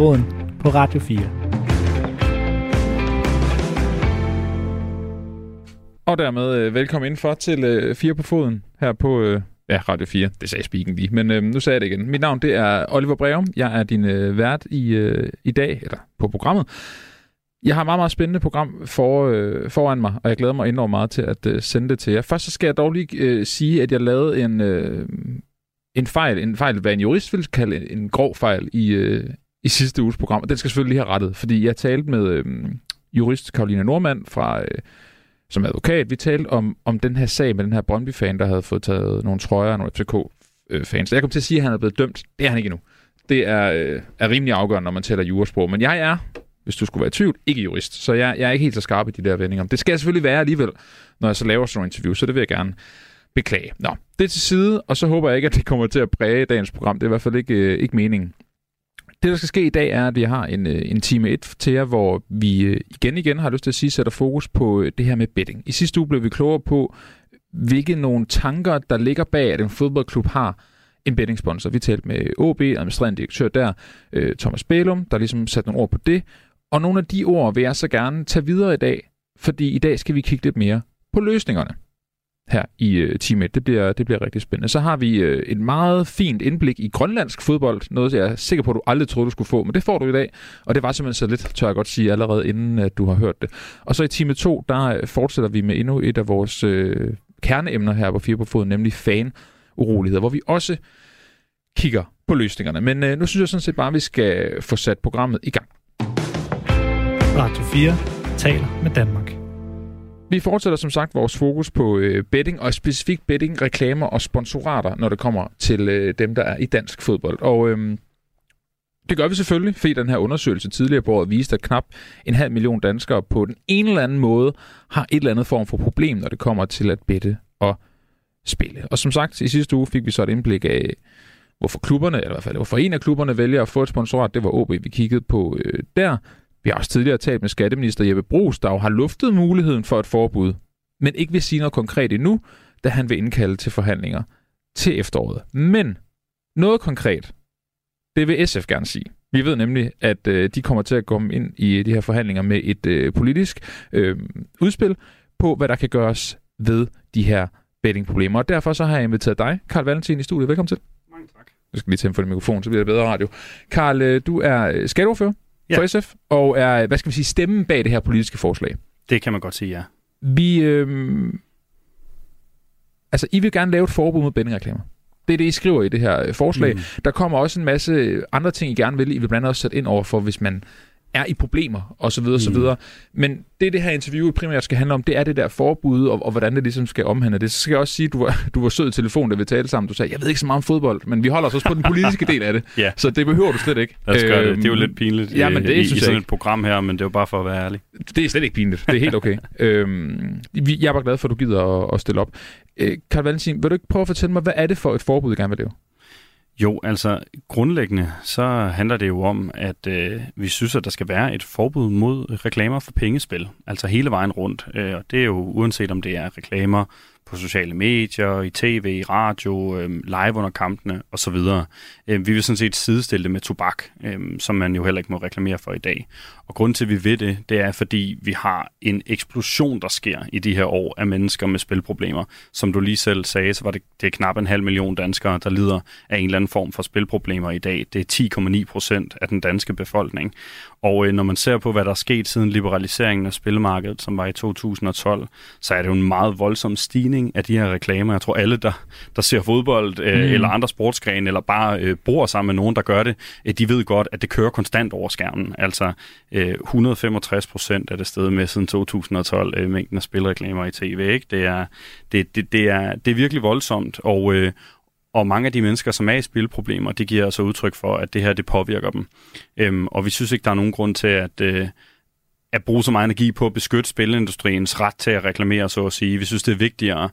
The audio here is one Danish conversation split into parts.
foden på Radio 4. Og dermed øh, velkommen indenfor til øh, på Foden her på øh, ja, Radio 4. Det sagde spiken lige, men øh, nu sagde jeg det igen. Mit navn det er Oliver Breum. Jeg er din øh, vært i, øh, i dag, eller på programmet. Jeg har et meget, meget spændende program for, øh, foran mig, og jeg glæder mig enormt meget til at øh, sende det til jer. Først så skal jeg dog lige øh, sige, at jeg lavede en, øh, en fejl, en fejl, hvad en jurist ville kalde en, en grov fejl i, øh, i sidste uges program, og den skal selvfølgelig lige have rettet, fordi jeg talte med øh, jurist Karolina Normand fra... Øh, som advokat. Vi talte om, om den her sag med den her Brøndby-fan, der havde fået taget nogle trøjer af nogle FCK-fans. Øh, jeg kom til at sige, at han er blevet dømt. Det er han ikke endnu. Det er, øh, er rimelig afgørende, når man taler jurasprog. Men jeg er, hvis du skulle være i tvivl, ikke jurist. Så jeg, jeg er ikke helt så skarp i de der vendinger. Det skal jeg selvfølgelig være alligevel, når jeg så laver sådan nogle interview, så det vil jeg gerne beklage. Nå, det er til side, og så håber jeg ikke, at det kommer til at præge dagens program. Det er i hvert fald ikke, øh, ikke meningen. Det, der skal ske i dag, er, at vi har en, øh, en time 1 til jer, hvor vi øh, igen igen har lyst til at sige, sætter fokus på øh, det her med betting. I sidste uge blev vi klogere på, hvilke nogle tanker, der ligger bag, at en fodboldklub har en bettingsponsor. Vi talte med OB, administrerende direktør der, Thomas Bælum, der ligesom satte nogle ord på det. Og nogle af de ord vil jeg så gerne tage videre i dag, fordi i dag skal vi kigge lidt mere på løsningerne her i øh, time 1. Det bliver, det bliver rigtig spændende. Så har vi øh, et meget fint indblik i grønlandsk fodbold, noget jeg er sikker på, at du aldrig troede, du skulle få, men det får du i dag, og det var simpelthen så lidt, tør jeg godt sige, allerede inden at du har hørt det. Og så i time 2, der øh, fortsætter vi med endnu et af vores øh, kerneemner her på Fire på Foden, nemlig fan-uroligheder, hvor vi også kigger på løsningerne. Men øh, nu synes jeg sådan set bare, at vi skal få sat programmet i gang. Radio 4 taler med Danmark. Vi fortsætter som sagt vores fokus på øh, betting, og specifikt betting, reklamer og sponsorater, når det kommer til øh, dem, der er i dansk fodbold. Og øh, det gør vi selvfølgelig, fordi den her undersøgelse tidligere på året viste, at knap en halv million danskere på den ene eller anden måde har et eller andet form for problem, når det kommer til at bette og spille. Og som sagt, i sidste uge fik vi så et indblik af, hvorfor klubberne, eller i hvert fald hvorfor en af klubberne vælger at få et sponsorat. Det var OB, vi kiggede på øh, der. Vi har også tidligere talt med skatteminister Jeppe Brugs, der jo har luftet muligheden for et forbud, men ikke vil sige noget konkret endnu, da han vil indkalde til forhandlinger til efteråret. Men noget konkret, det vil SF gerne sige. Vi ved nemlig, at øh, de kommer til at komme ind i de her forhandlinger med et øh, politisk øh, udspil på, hvad der kan gøres ved de her bettingproblemer. Og derfor så har jeg inviteret dig, Karl Valentin, i studiet. Velkommen til. Mange tak. Jeg skal lige tænde for din mikrofon, så bliver det bedre radio. Karl, øh, du er øh, skatteordfører ja. for SF, og er, hvad skal vi sige, stemmen bag det her politiske forslag. Det kan man godt sige, ja. Vi, øh, altså, I vil gerne lave et forbud mod bettingreklamer. Det er det, I skriver i det her øh, forslag. Mm. Der kommer også en masse andre ting, I gerne vil. I vil blandt andet også sætte ind over for, hvis man er i problemer, og så videre, mm. så videre. Men det, det her interview primært skal handle om, det er det der forbud, og, og hvordan det ligesom skal omhandle det. Så skal jeg også sige, at du var, du var sød i telefon, da vi talte sammen. Du sagde, jeg ved ikke så meget om fodbold, men vi holder os også på den politiske del af det. ja. Så det behøver du slet ikke. Lad os gøre det. Det er jo lidt pinligt ja, men det i, i sådan et program her, men det er jo bare for at være ærlig. Det er slet ikke pinligt. Det er helt okay. øhm, jeg er bare glad for, at du gider at, at stille op. Øh, Karl Valentin, vil du ikke prøve at fortælle mig, hvad er det for et forbud, I gerne vil lave? Jo, altså grundlæggende så handler det jo om, at øh, vi synes, at der skal være et forbud mod reklamer for pengespil. Altså hele vejen rundt. Øh, og det er jo uanset om det er reklamer på sociale medier, i tv, i radio, øh, live under kampene osv. Øh, vi vil sådan set sidestille det med tobak, øh, som man jo heller ikke må reklamere for i dag. Og grunden til, at vi ved det, det er, fordi vi har en eksplosion, der sker i de her år af mennesker med spilproblemer. Som du lige selv sagde, så var det, det er knap en halv million danskere, der lider af en eller anden form for spilproblemer i dag. Det er 10,9 procent af den danske befolkning. Og øh, når man ser på, hvad der er sket siden liberaliseringen af spilmarkedet, som var i 2012, så er det jo en meget voldsom stigning af de her reklamer. Jeg tror alle, der, der ser fodbold øh, mm. eller andre sportsgrene, eller bare øh, bor sammen med nogen, der gør det, øh, de ved godt, at det kører konstant over skærmen. Altså øh, 165 procent er det sted med siden 2012, øh, mængden af spilreklamer i tv. Ikke? Det, er, det, det, det, er, det er virkelig voldsomt, og, øh, og mange af de mennesker, som er i spilproblemer, det giver altså udtryk for, at det her det påvirker dem. Øhm, og vi synes ikke, der er nogen grund til at, øh, at bruge så meget energi på at beskytte spilindustriens ret til at reklamere, så at sige. Vi synes, det er vigtigere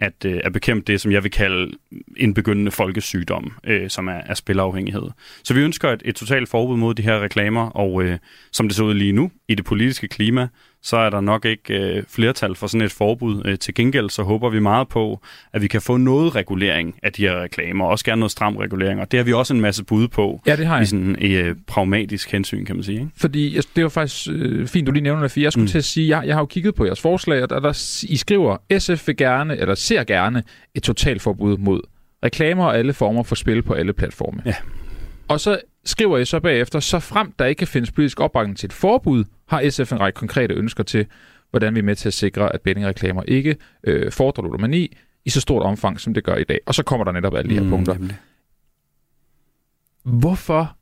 at, øh, at bekæmpe det, som jeg vil kalde en begyndende folkesygdom, øh, som er, er spilafhængighed. Så vi ønsker et, et totalt forbud mod de her reklamer, og øh, som det ser ud lige nu, i det politiske klima, så er der nok ikke øh, flertal for sådan et forbud. Øh, til gengæld så håber vi meget på, at vi kan få noget regulering af de her reklamer, og også gerne noget stram regulering, og det har vi også en masse bud på. Ja, det har jeg. I sådan øh, pragmatisk hensyn, kan man sige. Ikke? Fordi jeg, det var faktisk øh, fint, du lige nævner det, for jeg skulle mm. til at sige, jeg, jeg har jo kigget på jeres forslag, og der, der I skriver, SF vil gerne, eller ser gerne et totalforbud mod reklamer og alle former for spil på alle platforme. Ja. Og så skriver I så bagefter, så frem der ikke kan findes politisk opbakning til et forbud, har SF en række konkrete ønsker til, hvordan vi er med til at sikre, at bettingreklamer ikke øh, fordrer ludomani i så stort omfang, som det gør i dag. Og så kommer der netop alle de her mm, punkter. Nemlig. Hvorfor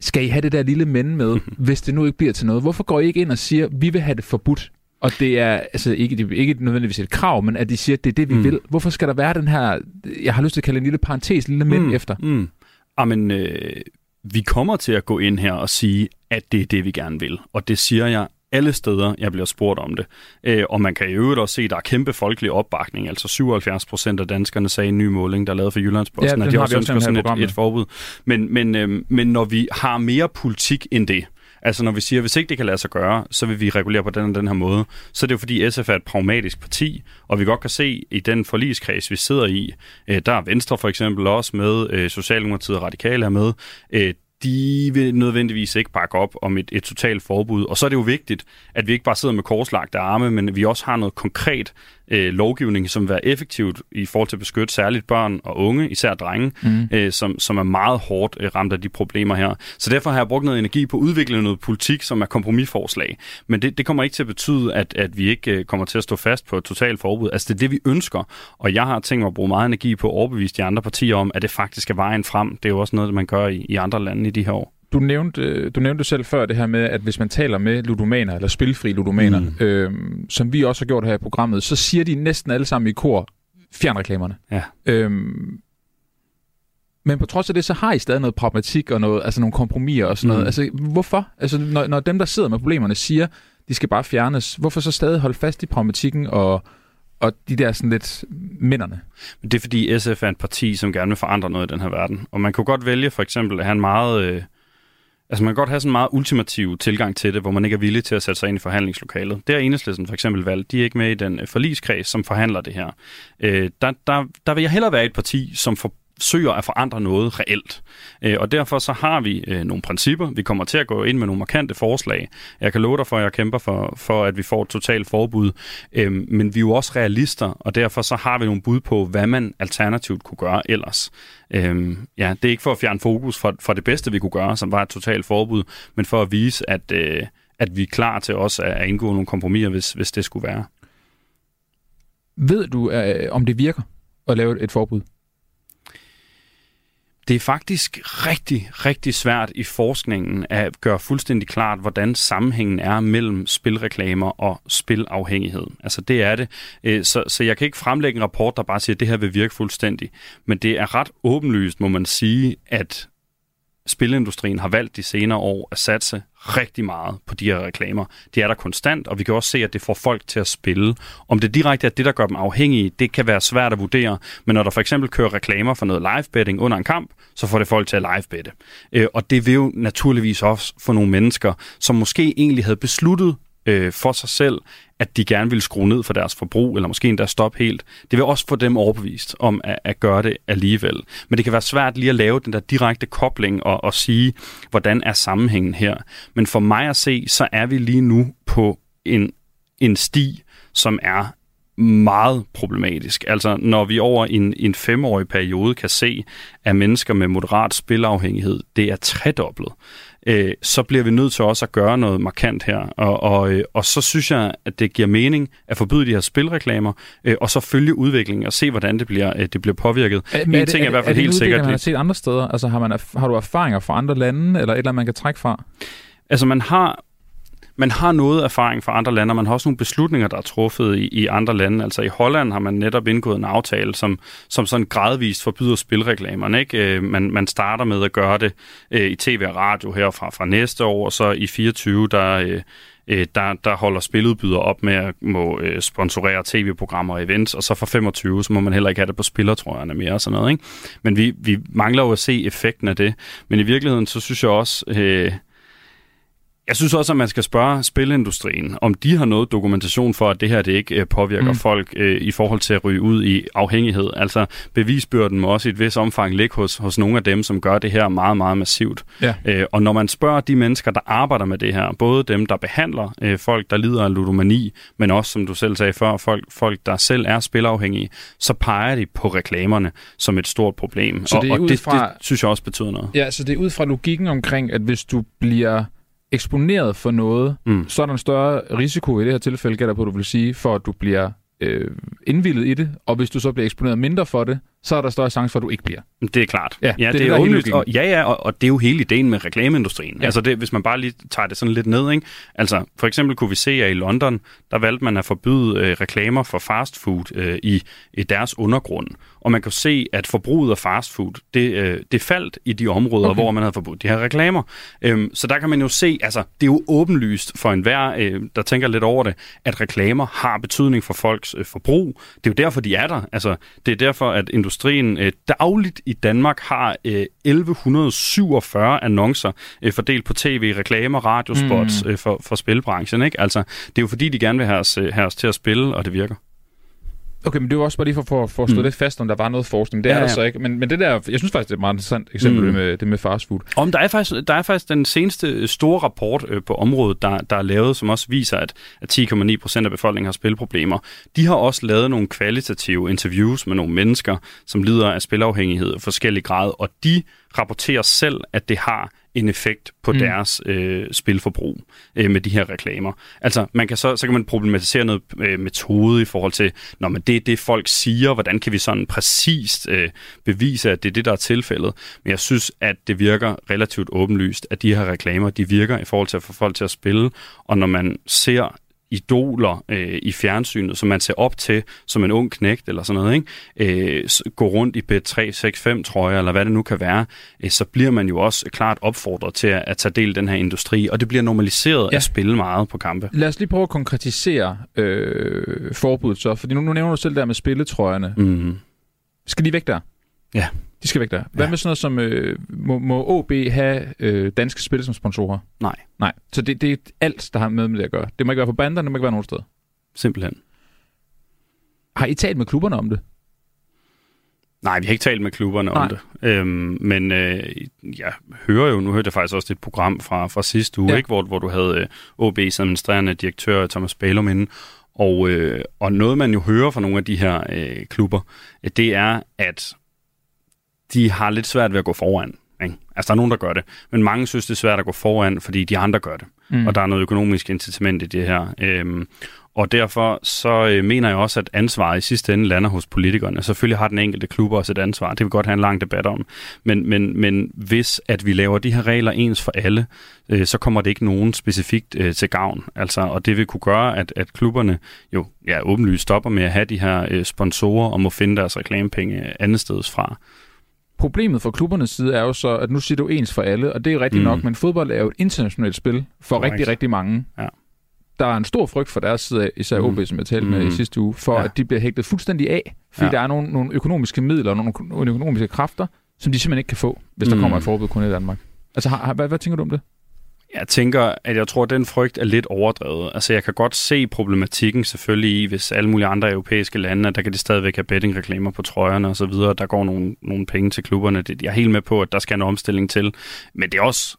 skal I have det der lille men med, hvis det nu ikke bliver til noget? Hvorfor går I ikke ind og siger, vi vil have det forbudt? Og det er altså ikke, det er ikke nødvendigvis et krav, men at de siger, at det er det, vi mm. vil. Hvorfor skal der være den her, jeg har lyst til at kalde en lille parentes, lille men mm. efter? Mm. Jamen, øh, vi kommer til at gå ind her og sige, at det er det, vi gerne vil. Og det siger jeg alle steder, jeg bliver spurgt om det. Øh, og man kan i øvrigt også se, at der er kæmpe folkelig opbakning. Altså 77 procent af danskerne sagde en ny måling, der er lavet for Jyllandsposten, ja, at de også ønsker sådan et, et forbud. Men, men, øh, men når vi har mere politik end det, Altså når vi siger, at hvis ikke det kan lade sig gøre, så vil vi regulere på den og den her måde. Så er det jo fordi SF er et pragmatisk parti, og vi godt kan se i den forligskreds, vi sidder i, øh, der er Venstre for eksempel også med, øh, Socialdemokratiet og Radikale er med, øh, de vil nødvendigvis ikke bakke op om et, et totalt forbud. Og så er det jo vigtigt, at vi ikke bare sidder med korslagte arme, men vi også har noget konkret øh, lovgivning, som vil være effektivt i forhold til at beskytte særligt børn og unge, især drenge, mm. øh, som, som er meget hårdt øh, ramt af de problemer her. Så derfor har jeg brugt noget energi på at udvikle noget politik, som er kompromisforslag. Men det, det kommer ikke til at betyde, at, at vi ikke øh, kommer til at stå fast på et totalt forbud. Altså det er det, vi ønsker, og jeg har tænkt mig at bruge meget energi på at overbevise de andre partier om, at det faktisk er vejen frem. Det er jo også noget, man gør i, i andre lande i de her år du nævnte, øh, du nævnte selv før det her med, at hvis man taler med ludomaner, eller spilfri ludomaner, mm. øh, som vi også har gjort her i programmet, så siger de næsten alle sammen i kor, fjern reklamerne. Ja. Øh, men på trods af det, så har I stadig noget pragmatik og noget, altså nogle kompromiser og sådan noget. Mm. Altså, hvorfor? Altså, når, når dem, der sidder med problemerne, siger, de skal bare fjernes, hvorfor så stadig holde fast i pragmatikken og, og de der sådan lidt minderne? Det er fordi SF er et parti, som gerne vil forandre noget i den her verden. Og man kunne godt vælge for eksempel at have en meget... Altså man kan godt have sådan en meget ultimativ tilgang til det, hvor man ikke er villig til at sætte sig ind i forhandlingslokalet. Det er Enhedslisten for eksempel valgt. De er ikke med i den øh, forligskreds, som forhandler det her. Øh, der, der, der vil jeg hellere være et parti, som får søger at forandre noget reelt. Øh, og derfor så har vi øh, nogle principper. Vi kommer til at gå ind med nogle markante forslag. Jeg kan love dig for, at jeg kæmper for, for at vi får et totalt forbud. Øh, men vi er jo også realister, og derfor så har vi nogle bud på, hvad man alternativt kunne gøre ellers. Øh, ja, det er ikke for at fjerne fokus fra, fra det bedste, vi kunne gøre, som var et totalt forbud, men for at vise, at, øh, at vi er klar til også at, at indgå nogle kompromiser, hvis, hvis det skulle være. Ved du, øh, om det virker at lave et forbud? Det er faktisk rigtig, rigtig svært i forskningen at gøre fuldstændig klart, hvordan sammenhængen er mellem spilreklamer og spilafhængighed. Altså det er det. Øh, så, så jeg kan ikke fremlægge en rapport, der bare siger, at det her vil virke fuldstændig. Men det er ret åbenlyst, må man sige, at spilindustrien har valgt de senere år at satse rigtig meget på de her reklamer. Det er der konstant, og vi kan også se, at det får folk til at spille. Om det direkte er det, der gør dem afhængige, det kan være svært at vurdere, men når der for eksempel kører reklamer for noget live betting under en kamp, så får det folk til at live bette. Øh, og det vil jo naturligvis også for nogle mennesker, som måske egentlig havde besluttet øh, for sig selv, at de gerne vil skrue ned for deres forbrug, eller måske endda stoppe helt. Det vil også få dem overbevist om at, at gøre det alligevel. Men det kan være svært lige at lave den der direkte kobling og, og sige, hvordan er sammenhængen her. Men for mig at se, så er vi lige nu på en, en sti, som er meget problematisk. Altså når vi over en, en femårig periode kan se, at mennesker med moderat spilafhængighed, det er tredoblet øh, så bliver vi nødt til også at gøre noget markant her. Og, og, øh, og så synes jeg, at det giver mening at forbyde de her spilreklamer, øh, og så følge udviklingen og se, hvordan det bliver, øh, det bliver påvirket. Er, en ting er, er i hvert fald er helt sikkert... man har set andre steder? Altså har, man, har du erfaringer fra andre lande, eller et eller andet, man kan trække fra? Altså man har man har noget erfaring fra andre lande, og man har også nogle beslutninger, der er truffet i, i andre lande. Altså i Holland har man netop indgået en aftale, som, som sådan gradvist forbyder spilreklamerne. Ikke? Øh, man, man starter med at gøre det øh, i tv og radio herfra fra, næste år, og så i 24, der... Øh, øh, der, der holder spiludbydere op med at må øh, sponsorere tv-programmer og events, og så fra 25, så må man heller ikke have det på spillertrøjerne mere og sådan noget. Ikke? Men vi, vi mangler jo at se effekten af det. Men i virkeligheden, så synes jeg også, øh, jeg synes også, at man skal spørge spilindustrien, om de har noget dokumentation for, at det her det ikke øh, påvirker mm. folk øh, i forhold til at ryge ud i afhængighed. Altså bevisbyrden må også i et vis omfang ligge hos, hos nogle af dem, som gør det her meget, meget massivt. Ja. Øh, og når man spørger de mennesker, der arbejder med det her, både dem, der behandler øh, folk, der lider af ludomani, men også, som du selv sagde før, folk, folk der selv er spilafhængige, så peger de på reklamerne som et stort problem. Så det og og det, fra- det synes jeg også betyder noget. Ja, så det er ud fra logikken omkring, at hvis du bliver eksponeret for noget, Mm. så er der en større risiko i det her tilfælde, gælder på, du vil sige, for at du bliver øh, indvildet i det, og hvis du så bliver eksponeret mindre for det, så er der større chance for, at du ikke bliver. Det er klart. Ja, det er det, det, er er åbenlyst. Og, ja, ja, og, og det er jo hele ideen med reklameindustrien. Ja. Ja. Altså det, hvis man bare lige tager det sådan lidt ned, ikke? Altså for eksempel kunne vi se, at i London, der valgte man at forbyde øh, reklamer for fast food øh, i, i deres undergrund. Og man kan se, at forbruget af fast food, det, øh, det faldt i de områder, okay. hvor man havde forbudt de her reklamer. Øhm, så der kan man jo se, altså det er jo åbenlyst for enhver, øh, der tænker lidt over det, at reklamer har betydning for folks øh, forbrug. Det er jo derfor, de er der. Altså det er derfor, at industrien øh, dagligt i Danmark har øh, 1147 annoncer øh, fordelt på tv, reklamer, radiospots Mm. øh, for, for spilbranchen. Ikke? Altså, det er jo fordi, de gerne vil have os, øh, have os til at spille, og det virker. Okay, men det var også bare lige for, for, for at stå mm. Lidt fast, om der var noget forskning. Det er Ja, der ja. så ikke. Men, men det der, jeg synes faktisk, det er et meget interessant eksempel, mm. Med, det med fast food. Om der er faktisk, der er faktisk den seneste store rapport øh, på området, der, der er lavet, som også viser, at, at 10,9 procent af befolkningen har spilproblemer. De har også lavet nogle kvalitative interviews med nogle mennesker, som lider af spilafhængighed i forskellig grad, og de rapporterer selv, at det har en effekt på Mm. deres øh, spilforbrug øh, med de her reklamer. Altså, man kan så, så kan man problematisere noget øh, metode i forhold til, når man det er det, folk siger, hvordan kan vi sådan præcist øh, bevise, at det er det, der er tilfældet. Men jeg synes, at det virker relativt åbenlyst, at de her reklamer, de virker i forhold til at få folk til at spille, og når man ser idoler øh, i fjernsynet, som man ser op til som en ung knægt eller sådan noget, ikke? Øh, gå rundt i B365 trøjer eller hvad det nu kan være, øh, så bliver man jo også klart opfordret til at, at tage del i den her industri, og det bliver normaliseret ja. at spille meget på kampe. Lad os lige prøve at konkretisere øh, forbuddet så, fordi nu, nu nævner du selv der med spilletrøjerne. Mm. Skal de væk der? Ja. De skal væk der. Hvad Ja. med sådan noget som, øh, må, må OB have øh, danske spil som sponsorer? Nej, Nej. Så det, det er alt, der har med med det at gøre. Det må ikke være på banderne, det må ikke være nogen steder. simpelthen. Har I talt med klubberne om det? Nej, vi har ikke talt med klubberne Nej. om det. Øhm, men øh, jeg hører jo, nu hørte jeg faktisk også et program fra, fra sidste uge, Ja. ja. ikke, hvor, hvor du havde øh, OB's administrerende direktør Thomas Balum inde. Og, øh, og noget, man jo hører fra nogle af de her øh, klubber, øh, det er, at de har lidt svært ved at gå foran. Ikke? Altså, der er nogen, der gør det. Men mange synes, det er svært at gå foran, fordi de andre gør det. Mm. Og der er noget økonomisk incitament i det her. Øhm, og derfor så øh, mener jeg også, at ansvaret i sidste ende lander hos politikerne. Selvfølgelig har den enkelte klub også et ansvar. Det vil vi godt have en lang debat om. Men, men, men hvis at vi laver de her regler ens for alle, øh, så kommer det ikke nogen specifikt øh, til gavn. Altså, og det vil kunne gøre, at, at klubberne jo ja, åbenlyst stopper med at have de her øh, sponsorer og må finde deres reklamepenge andet steds fra. Problemet fra klubbernes side er jo så, at nu siger du ens for alle, og det er rigtigt mm. Mm. nok, men fodbold er jo et internationalt spil for Korrekt. rigtig, rigtig mange. Ja. Der er en stor frygt for deres side af, især mm. Mm. OB, som jeg talte med i Mm. sidste uge, for Ja. at de bliver hægtet fuldstændig af, fordi ja. Der er nogle, nogle økonomiske midler, nogle, nogle økonomiske kræfter, som de simpelthen ikke kan få, hvis der Mm. kommer et forbud kun i Danmark. Altså, har, hvad, hvad tænker du om det? Jeg tænker, at jeg tror, at den frygt er lidt overdrevet. Altså, jeg kan godt se problematikken selvfølgelig i, hvis alle mulige andre europæiske lande, at der kan de stadigvæk have bettingreklamer på trøjerne og så videre. Der går nogle, nogle penge til klubberne. Det, jeg er helt med på, at der skal en omstilling til. Men det er også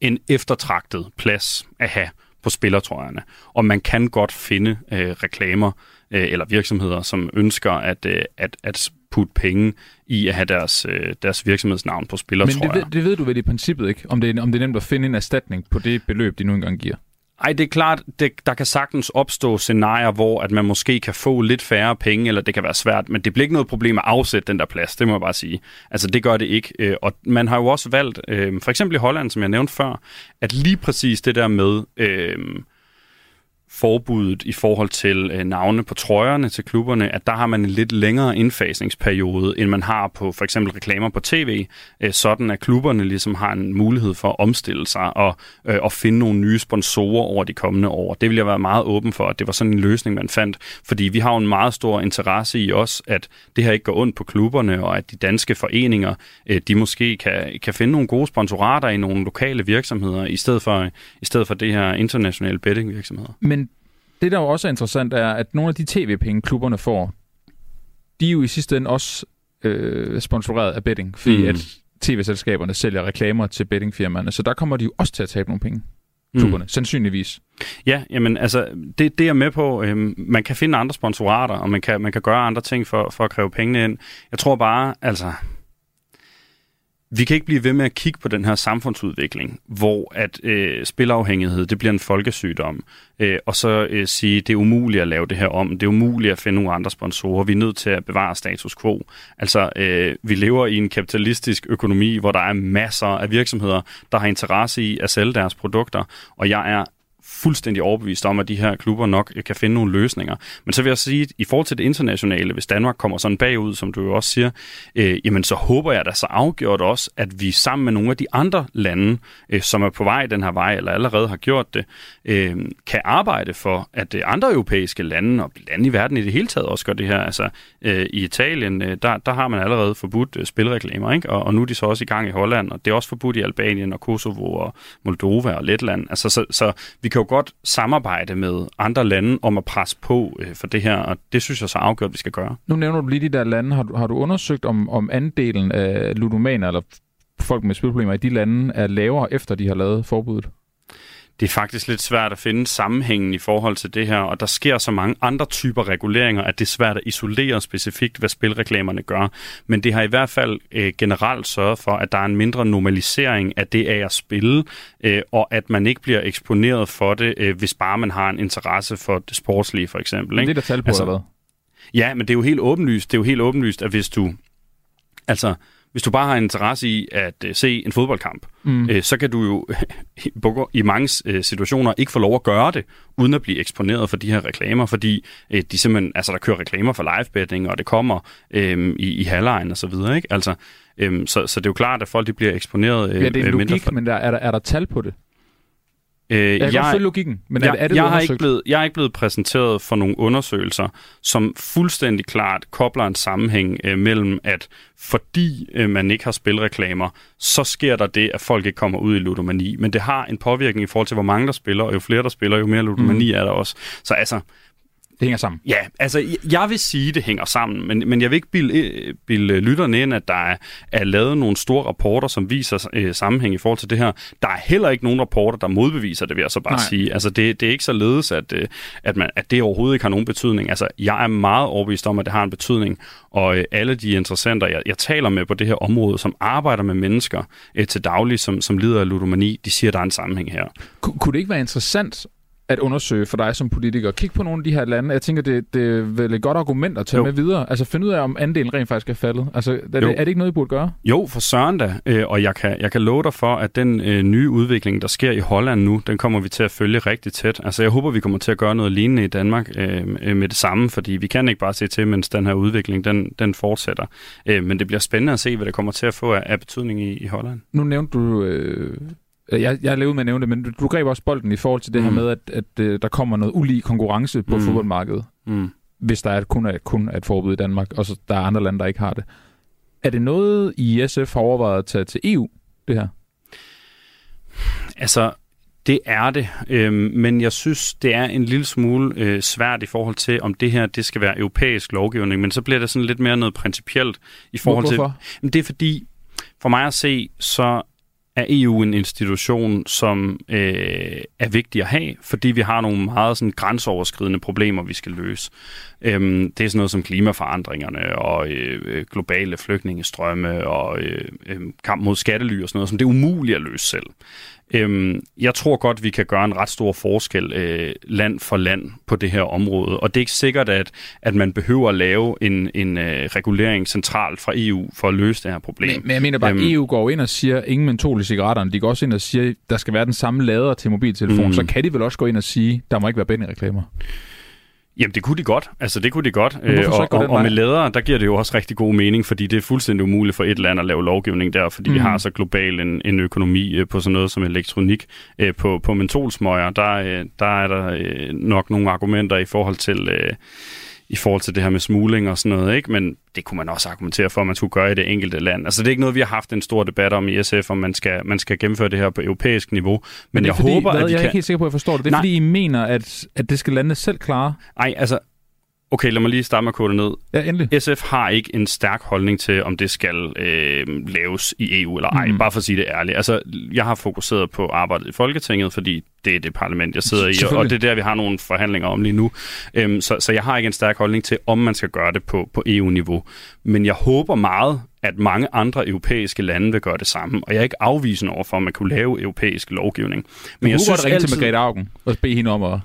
en eftertragtet plads at have på spillertrøjerne. Og man kan godt finde øh, reklamer øh, eller virksomheder, som ønsker at, øh, at, at putte penge i at have deres, øh, deres virksomhedsnavn på Men spillertrøjer. det, ved- det ved du vel i princippet ikke, om det, er, om det er nemt at finde en erstatning på det beløb, de nu engang giver. Ej, det er klart, det, der kan sagtens opstå scenarier, hvor at man måske kan få lidt færre penge, eller det kan være svært, men det bliver ikke noget problem at afsætte den der plads, det må jeg bare sige. Altså, det gør det ikke. Øh, Og man har jo også valgt, øh, for eksempel i Holland, som jeg nævnte før, at lige præcis det der med... Øh, forbuddet i forhold til øh, navne på trøjerne til klubberne, at der har man en lidt længere indfasningsperiode, end man har på for eksempel reklamer på tv, øh, sådan at klubberne ligesom har en mulighed for at omstille sig og, øh, og finde nogle nye sponsorer over de kommende år. Det vil jeg være meget åben for, at det var sådan en løsning, man fandt, fordi vi har jo en meget stor interesse i os, at det her ikke går ondt på klubberne, og at de danske foreninger, øh, de måske kan, kan finde nogle gode sponsorater i nogle lokale virksomheder, i stedet for, i stedet for det her internationale bettingvirksomheder. Men det, der jo også er interessant, er, at nogle af de tv-penge, klubberne får, de er jo i sidste ende også øh, sponsoreret af betting, fordi mm. at tv-selskaberne sælger reklamer til bettingfirmaerne, så der kommer de jo også til at tabe nogle penge, klubberne, mm. sandsynligvis. Ja, jamen altså, det, det er jeg med på. Øhm, man kan finde andre sponsorater, og man kan, man kan gøre andre ting for, for at kræve pengene ind. Jeg tror bare, altså, vi kan ikke blive ved med at kigge på den her samfundsudvikling, hvor at øh, spilafhængighed det bliver en folkesygdom, øh, og så øh, sige, det er umuligt at lave det her om, det er umuligt at finde nogle andre sponsorer, vi er nødt til at bevare status quo. Altså, øh, vi lever i en kapitalistisk økonomi, hvor der er masser af virksomheder, der har interesse i at sælge deres produkter, og jeg er fuldstændig overbevist om, at de her klubber nok kan finde nogle løsninger. Men så vil jeg sige, at i forhold til det internationale, hvis Danmark kommer sådan bagud, som du jo også siger, øh, jamen så håber jeg da så afgjort også, at vi sammen med nogle af de andre lande, øh, som er på vej den her vej, eller allerede har gjort det, øh, kan arbejde for, at øh, andre europæiske lande, og lande i verden i det hele taget også gør det her. Altså øh, i Italien, øh, der, der har man allerede forbudt øh, spilreklamer, ikke? Og, og nu er de så også i gang i Holland, og det er også forbudt i Albanien og Kosovo og Moldova og Letland. Altså så, så vi kan jo godt samarbejde med andre lande om at presse på øh, for det her, og det synes jeg så afgjort, vi skal gøre. Nu nævner du lige de der lande. Har du, har du undersøgt, om, om andelen af ludomaner eller folk med spilproblemer i de lande er lavere, efter de har lavet forbuddet? Det er faktisk lidt svært at finde sammenhængen i forhold til det her, og der sker så mange andre typer reguleringer, at det er svært at isolere specifikt, hvad spilreklamerne gør. Men det har i hvert fald øh, generelt sørget for, at der er en mindre normalisering af det af at spille, øh, og at man ikke bliver eksponeret for det, øh, hvis bare man har en interesse for det sportslige, for eksempel. Ikke? Det er der tal på, altså, eller hvad? Ja, men det er jo helt åbenlyst, det er jo helt åbenlyst, at hvis du... Altså, hvis du bare har interesse i at øh, se en fodboldkamp, mm. øh, så kan du jo i mange øh, situationer ikke få lov at gøre det, uden at blive eksponeret for de her reklamer, fordi øh, de simpelthen, altså der kører reklamer for live betting, og det kommer øh, i, i halvlejen og så videre, ikke? Altså, øh, så, så det er jo klart, at folk de bliver eksponeret øh, Ja, det er en øh, mindre logik, for... men der, er, der, er der tal på det? Øh, Jeg kan godt følge logikken, men er, jeg, det- er det jeg, har ikke blevet, jeg er ikke blevet præsenteret for nogle undersøgelser, som fuldstændig klart kobler en sammenhæng øh, mellem, at fordi øh, man ikke har spilreklamer, så sker der det, at folk ikke kommer ud i ludomani. Men det har en påvirkning i forhold til, hvor mange der spiller, og jo flere der spiller, jo mere ludomani mm. er der også. Så altså, Det hænger sammen. Ja, altså jeg- vil sige, at det hænger sammen, men, men jeg vil ikke bilde, bilde lytterne ind, at der er, er lavet nogle store rapporter, som viser øh, sammenhæng i forhold til det her. Der er heller ikke nogen rapporter, der modbeviser det, vil jeg så bare Nej. Sige. Altså det, det er ikke således, at, øh, at, man, at det overhovedet ikke har nogen betydning. Altså jeg er meget overbevist om, at det har en betydning, og øh, alle de interessenter, jeg, jeg taler med på det her område, som arbejder med mennesker øh, til daglig, som, som lider af ludomani, de siger, at der er en sammenhæng her. Ku- Kunne det ikke være interessant at undersøge for dig som politiker? Kig på nogle af de her lande. Jeg tænker, det, det er vel et godt argument at tage Jo. med videre. Altså finde ud af, om andelen rent faktisk er faldet. Altså, er, det, er det ikke noget, I burde gøre? Jo, for søren da. Øh, og jeg kan, jeg kan love dig for, at den øh, nye udvikling, der sker i Holland nu, den kommer vi til at følge rigtig tæt. Altså jeg håber, vi kommer til at gøre noget lignende i Danmark øh, øh, med det samme, fordi vi kan ikke bare se til, mens den her udvikling, den, den fortsætter. Øh, men det bliver spændende at se, hvad det kommer til at få af, af betydning i, i Holland. Nu nævnte du... Øh, jeg, jeg er levet med at nævne det, men du, du greb også bolden i forhold til det mm. her med, at, at øh, der kommer noget ulige konkurrence på mm. Fodboldmarkedet, Mm. hvis der er kun er, kun er et forbud i Danmark, og så der er andre lande, der ikke har det. Er det noget, I SF har overvejet at tage til EU, det her? Altså, det er det, øhm, men jeg synes, det er en lille smule øh, svært i forhold til, om det her det skal være europæisk lovgivning, men så bliver det sådan lidt mere noget principielt i forhold til... Hvorfor? Men det er fordi, for mig at se, så er EU en institution, som øh, er vigtig at have, fordi vi har nogle meget sådan, grænseoverskridende problemer, vi skal løse. Øhm, det er sådan noget som klimaforandringerne og øh, øh, globale flygtningestrømme og øh, øh, kamp mod skattely og sådan noget, som det er umuligt at løse selv. Øhm, jeg tror godt, vi kan gøre en ret stor forskel øh, land for land på det her område, og det er ikke sikkert, at, at man behøver at lave en, en øh, regulering centralt fra EU for at løse det her problem. Men, men jeg mener bare, at Øhm. EU går ind og siger, ingen mentol cigaretterne. De går også ind og siger, der skal være den samme lader til mobiltelefonen. Mm. Så kan de vel også gå ind og sige, der må ikke være Benny-reklamer. Jamen, det kunne de godt. Altså, det kunne de godt. Øh, og, og, og med ledere, der giver det jo også rigtig god mening, fordi det er fuldstændig umuligt for et land at lave lovgivning der, fordi mm. vi har så global en, en økonomi øh, på sådan noget som elektronik. Øh, på, på mentolsmøger, der, øh, der er der øh, nok nogle argumenter i forhold til... Øh, i forhold til det her med smugling og sådan noget, ikke? men det kunne man også argumentere for, at man skulle gøre i det enkelte land. Altså det er ikke noget, vi har haft en stor debat om i SF, om man skal, man skal gennemføre det her på europæisk niveau. Men, men jeg fordi, håber, hvad, at vi jeg er kan... ikke helt sikker på, at jeg forstår det. Det er Nej. fordi, I mener, at, at det skal landene selv klare. Ej, altså, okay, lad mig lige starte med at det ned. Ja, endelig. SF har ikke en stærk holdning til, om det skal øh, laves i EU eller ej. Mm. Bare for at sige det ærligt. Altså, jeg har fokuseret på arbejdet i Folketinget, fordi det er det parlament, jeg sidder i, og, det er der, vi har nogle forhandlinger om lige nu. Øhm, så, så jeg har ikke en stærk holdning til, om man skal gøre det på, på EU-niveau. Men jeg håber meget, at mange andre europæiske lande vil gøre det samme. Og jeg er ikke afvisende over for, at man kunne lave europæisk lovgivning. Men jeg synes godt ringe altid... til Margrethe Augen og bede hende om at...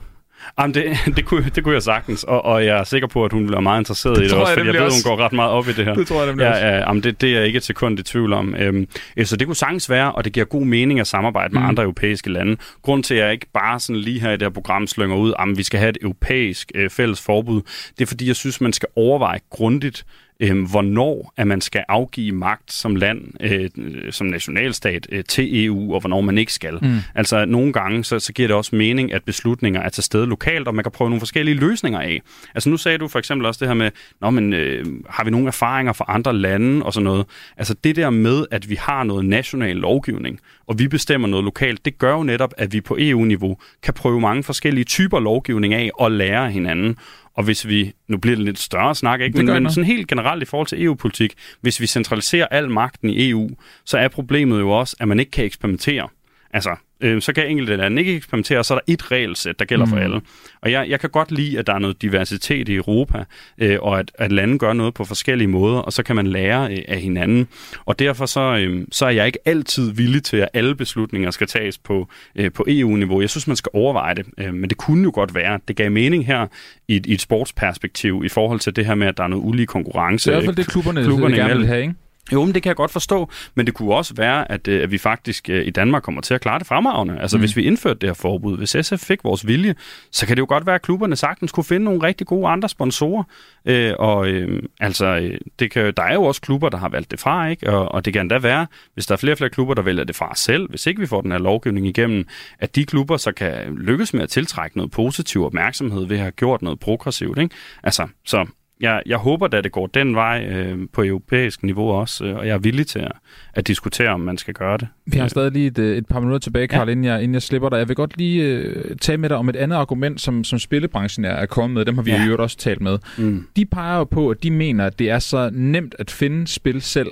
Jamen, det, det, kunne, det kunne jeg sagtens, og, og jeg er sikker på, at hun bliver meget interesseret Det i det også, jeg fordi jeg nemlig ved, også. hun går ret meget op i det her. Det tror jeg nemlig ja, også. Ja, jamen det, det er jeg ikke et sekund i tvivl om. Øhm, øh, så det kunne sagtens være, og det giver god mening at samarbejde med Mm. andre europæiske lande. Grunden til, at jeg ikke bare sådan lige her i det her program slynger ud, at vi skal have et europæisk øh, fælles forbud, det er fordi, jeg synes, man skal overveje grundigt, øh, hvornår at man skal afgive magt som land, øh, som nationalstat, øh, til EU, og hvornår man ikke skal. Mm. Altså nogle gange, så, så giver det også mening, at beslutninger er til stede lokalt, og man kan prøve nogle forskellige løsninger af. Altså nu sagde du for eksempel også det her med, Nå, men, øh, har vi nogle erfaringer fra andre lande og sådan noget. Altså det der med, at vi har noget national lovgivning, og vi bestemmer noget lokalt, det gør jo netop, at vi på EU-niveau kan prøve mange forskellige typer lovgivning af og lære hinanden. Og hvis vi, nu bliver det lidt større snak, ikke? Men, men sådan helt generelt i forhold til EU-politik, hvis vi centraliserer al magten i EU, så er problemet jo også, at man ikke kan eksperimentere. Altså, øh, så kan enkelte lande ikke eksperimentere, og så er der et regelsæt, der gælder mm. for alle. Og jeg, jeg kan godt lide, at der er noget diversitet i Europa, øh, og at, at lande gør noget på forskellige måder, og så kan man lære øh, af hinanden. Og derfor så, øh, så er jeg ikke altid villig til, at alle beslutninger skal tages på, øh, på EU-niveau. Jeg synes, man skal overveje det, øh, men det kunne jo godt være, at det gav mening her i et, i et sportsperspektiv i forhold til det her med, at der er noget ulige konkurrence. Det er i hvert fald det, klubberne, klubberne gerne vil have, ikke? Jo, men det kan jeg godt forstå, men det kunne også være, at, øh, at vi faktisk øh, i Danmark kommer til at klare det fremragende. Altså Mm. hvis vi indførte det her forbud, hvis SF fik vores vilje, så kan det jo godt være, at klubberne sagtens kunne finde nogle rigtig gode andre sponsorer. Øh, og øh, altså, øh, det kan, der er jo også klubber, der har valgt det fra, ikke? Og, og det kan endda være, hvis der er flere og flere klubber, der vælger det fra selv, hvis ikke vi får den her lovgivning igennem, at de klubber så kan lykkes med at tiltrække noget positiv opmærksomhed ved at have gjort noget progressivt. Ikke? Altså, så jeg, jeg håber, at det går den vej øh, på europæisk niveau også, øh, og jeg er villig til at, at diskutere, om man skal gøre det. Vi har stadig lige et, øh, et par minutter tilbage, Karl, ja. inden, jeg, inden jeg slipper dig. Jeg vil godt lige øh, tale med dig om et andet argument, som, som spillebranchen er, er kommet med. Dem har vi ja. jo også talt med. Mm. De peger jo på, at de mener, at det er så nemt at finde spil selv,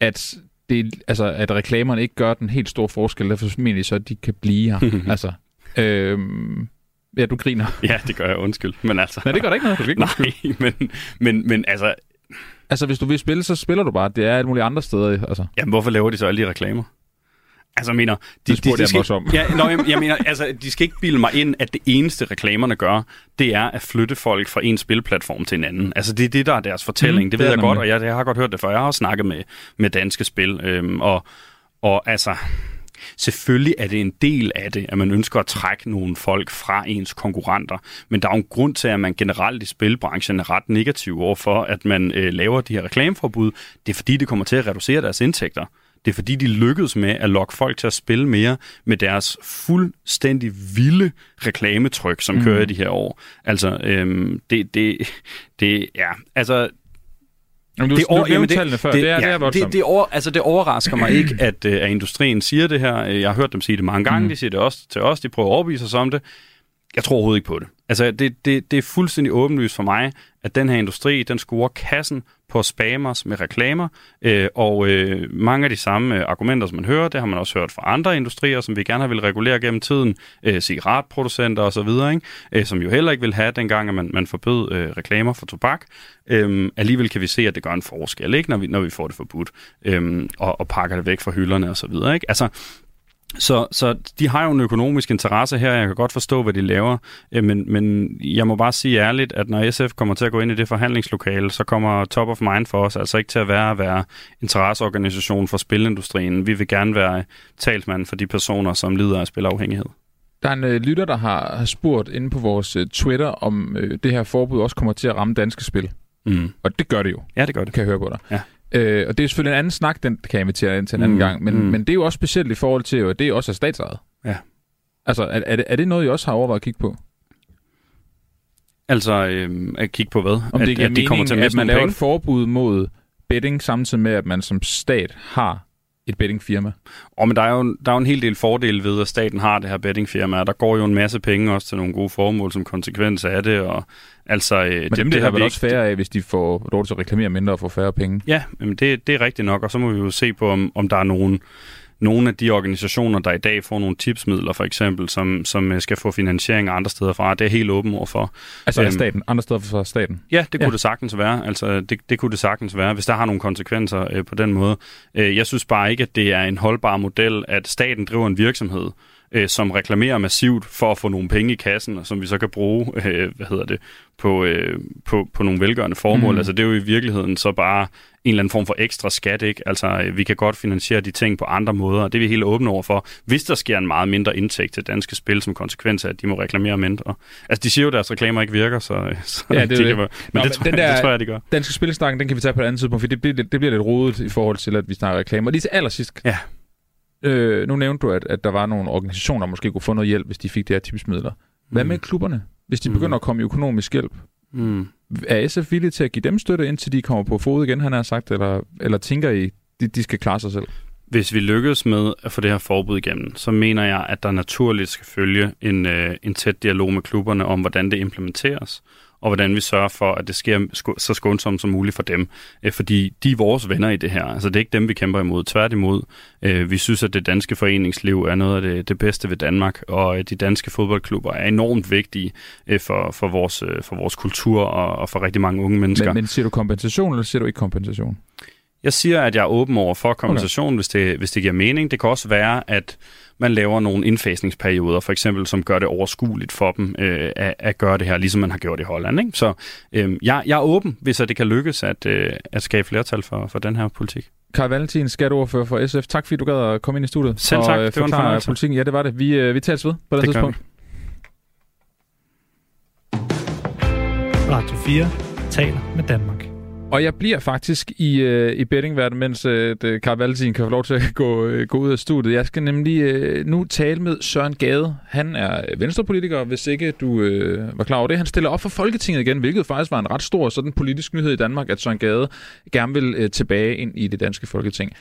at, det, altså, at reklamerne ikke gør den helt store forskel. Derfor mener de så, at de kan blive her. altså, øhm, ja, du griner. Ja, det gør jeg, undskyld. Men altså, Nej, det gør da ikke noget. Du skal ikke. Nej, men, men, men altså, Altså, hvis du vil spille, så spiller du bare. Det er alle mulige andre steder. Altså. jamen, hvorfor laver de så alle de reklamer? Altså, jeg mener... Det spurgte jeg skal, også om. Ja, nå, jeg, jeg mener, altså, de skal ikke bilde mig ind, at det eneste reklamerne gør, det er at flytte folk fra en spilplatform til en anden. Altså, det er det, der er deres fortælling. Mm, det det ved jeg godt, og jeg, jeg har godt hørt det før. Jeg har også snakket med, med danske spil, øhm, og, og altså... Selvfølgelig er det en del af det, at man ønsker at trække nogle folk fra ens konkurrenter, men der er jo en grund til, at man generelt i spilbranchen er ret negativ overfor, at man øh, laver de her reklameforbud. Det er fordi, det kommer til at reducere deres indtægter. Det er fordi, de lykkedes med at lokke folk til at spille mere med deres fuldstændig vilde reklametryk, som mm. kører i de her år. Altså, øhm, det, det, det, ja, altså, Jamen, du, det, du over, nævnte tallene før. Det, det, er, det er det, det, over, altså, det overrasker mig ikke, at, øh, at industrien siger det her. Jeg har hørt dem sige det mange gange. Mm. De siger det også til os. De prøver at overbevise os om det. Jeg tror overhovedet ikke på det. Altså, det, det, det er fuldstændig åbenlyst for mig, at den her industri, den scorer kassen på spammers med reklamer, øh, og øh, mange af de samme øh, argumenter, som man hører, det har man også hørt fra andre industrier, som vi gerne har vil regulere gennem tiden, øh, cigaretproducenter osv., ikke? Øh, som jo heller ikke vil have, dengang at man, man forbød øh, reklamer for tobak. Øh, alligevel kan vi se, at det gør en forskel, ikke? Når, vi, når vi får det forbudt, øh, og, og pakker det væk fra hylderne osv., ikke? Altså, så, så de har jo en økonomisk interesse her, jeg kan godt forstå, hvad de laver, øh, men, men jeg må bare sige ærligt, at når SF kommer til at gå ind i det forhandlingslokale, så kommer top of mind for os altså ikke til at være at være interesseorganisation for spilindustrien. Vi vil gerne være talsmand for de personer, som lider af spilafhængighed. Der er en øh, lytter, der har, har spurgt inde på vores øh, Twitter, om øh, det her forbud også kommer til at ramme danske spil. Mm. Og det gør det jo. Ja, det gør det. Kan jeg høre på dig. Ja. Øh, og det er selvfølgelig en anden snak, den kan jeg invitere ind til en anden Mm, gang. Men, mm. men det er jo også specielt i forhold til, at det også er statsejet. Ja. Altså, er, er, det, er det noget, I også har overvejet at kigge på? Altså øh, at kigge på hvad? Om at, det giver at de kommer til at mening, at man laver penge? et forbud mod betting, samtidig med, at man som stat har et bettingfirma. Og men der er, jo, der er jo en hel del fordele ved, at staten har det her bettingfirma. Der går jo en masse penge også til nogle gode formål som konsekvens af det. Og, altså, øh, Men det, dem det har vel også færre af, hvis de får lov til at reklamere mindre og få færre penge. Ja, jamen det, det er rigtigt nok, og så må vi jo se på, om, om der er nogen, nogle af de organisationer, der i dag får nogle tipsmidler, for eksempel, som, som øh, skal få finansiering andre steder fra. Det er helt åben over for. Altså Øhm, staten, andre steder for staten. Ja, det kunne Ja. det sagtens være. Altså, det, det kunne det sagtens være, hvis der har nogle konsekvenser øh, på den måde. Øh, jeg synes bare ikke, at det er en holdbar model, at staten driver en virksomhed, øh, som reklamerer massivt for at få nogle penge i kassen, og som vi så kan bruge, øh, hvad hedder det, på, øh, på, på nogle velgørende formål. Mm. Altså, det er jo i virkeligheden så bare en eller anden form for ekstra skat, ikke? Altså, øh, vi kan godt finansiere de ting på andre måder, og det er vi helt åbne over for, hvis der sker en meget mindre indtægt til danske spil som konsekvens af, at de må reklamere mindre. Altså, de siger jo, at deres reklamer ikke virker, så, så Ja, det de det. kan Men, Nå, det, tror, den jeg, der- det tror jeg, de gør. Danske Spillestakken, den kan vi tage på et andet tidspunkt, for det bliver, lidt- det bliver lidt rodet i forhold til, at vi snakker reklamer. Lige til allersidst. Ja. Øh, nu nævnte du, at, at der var nogle organisationer, der måske kunne få noget hjælp, hvis de fik de her tipsmidler. Hvad Mm. med klubberne? Hvis de Mm. begynder at komme i økonomisk hjælp, Mm. er SF villige til at give dem støtte, indtil de kommer på fod igen, han har sagt, eller, eller tænker I, de, de skal klare sig selv? Hvis vi lykkes med at få det her forbud igennem, så mener jeg, at der naturligt skal følge en, øh, en tæt dialog med klubberne om, hvordan det implementeres, og hvordan vi sørger for, at det sker så skånsomt som muligt for dem. Øh, fordi de er vores venner i det her. Altså det er ikke dem, vi kæmper imod. Tværtimod, øh, vi synes, at det danske foreningsliv er noget af det, det bedste ved Danmark, og øh, de danske fodboldklubber er enormt vigtige øh, for, for, vores, øh, for vores kultur og, og for rigtig mange unge mennesker. Men, men siger du kompensation, eller siger du ikke kompensation? Jeg siger, at jeg er åben over for kompensation, okay. hvis, det, hvis det giver mening. Det kan også være, at man laver nogle indfasningsperioder, for eksempel, som gør det overskueligt for dem øh, at, at gøre det her, ligesom man har gjort i Holland. Ikke? Så øh, jeg, jeg er åben, hvis det kan lykkes at, øh, at skabe flertal for, for den her politik. Karl Valentin, skatteordfører for SF. Tak fordi du gad at komme ind i studiet. Selv tak. Og, øh, Det var en fornøjelse. politikken. Ja, det var det. Vi, øh, vi tales ved på det, Det tidspunkt. Radio 4 taler med Danmark. Og jeg bliver faktisk i, øh, i bettingverden, mens øh, det- Karl Valentin kan få lov til at gå, øh, gå ud af studiet. Jeg skal nemlig øh, nu tale med Søren Gade. Han er venstrepolitiker, hvis ikke du øh, var klar over det. Han stiller op for Folketinget igen, hvilket faktisk var en ret stor sådan politisk nyhed i Danmark, at Søren Gade gerne vil øh, tilbage ind i det danske Folketing.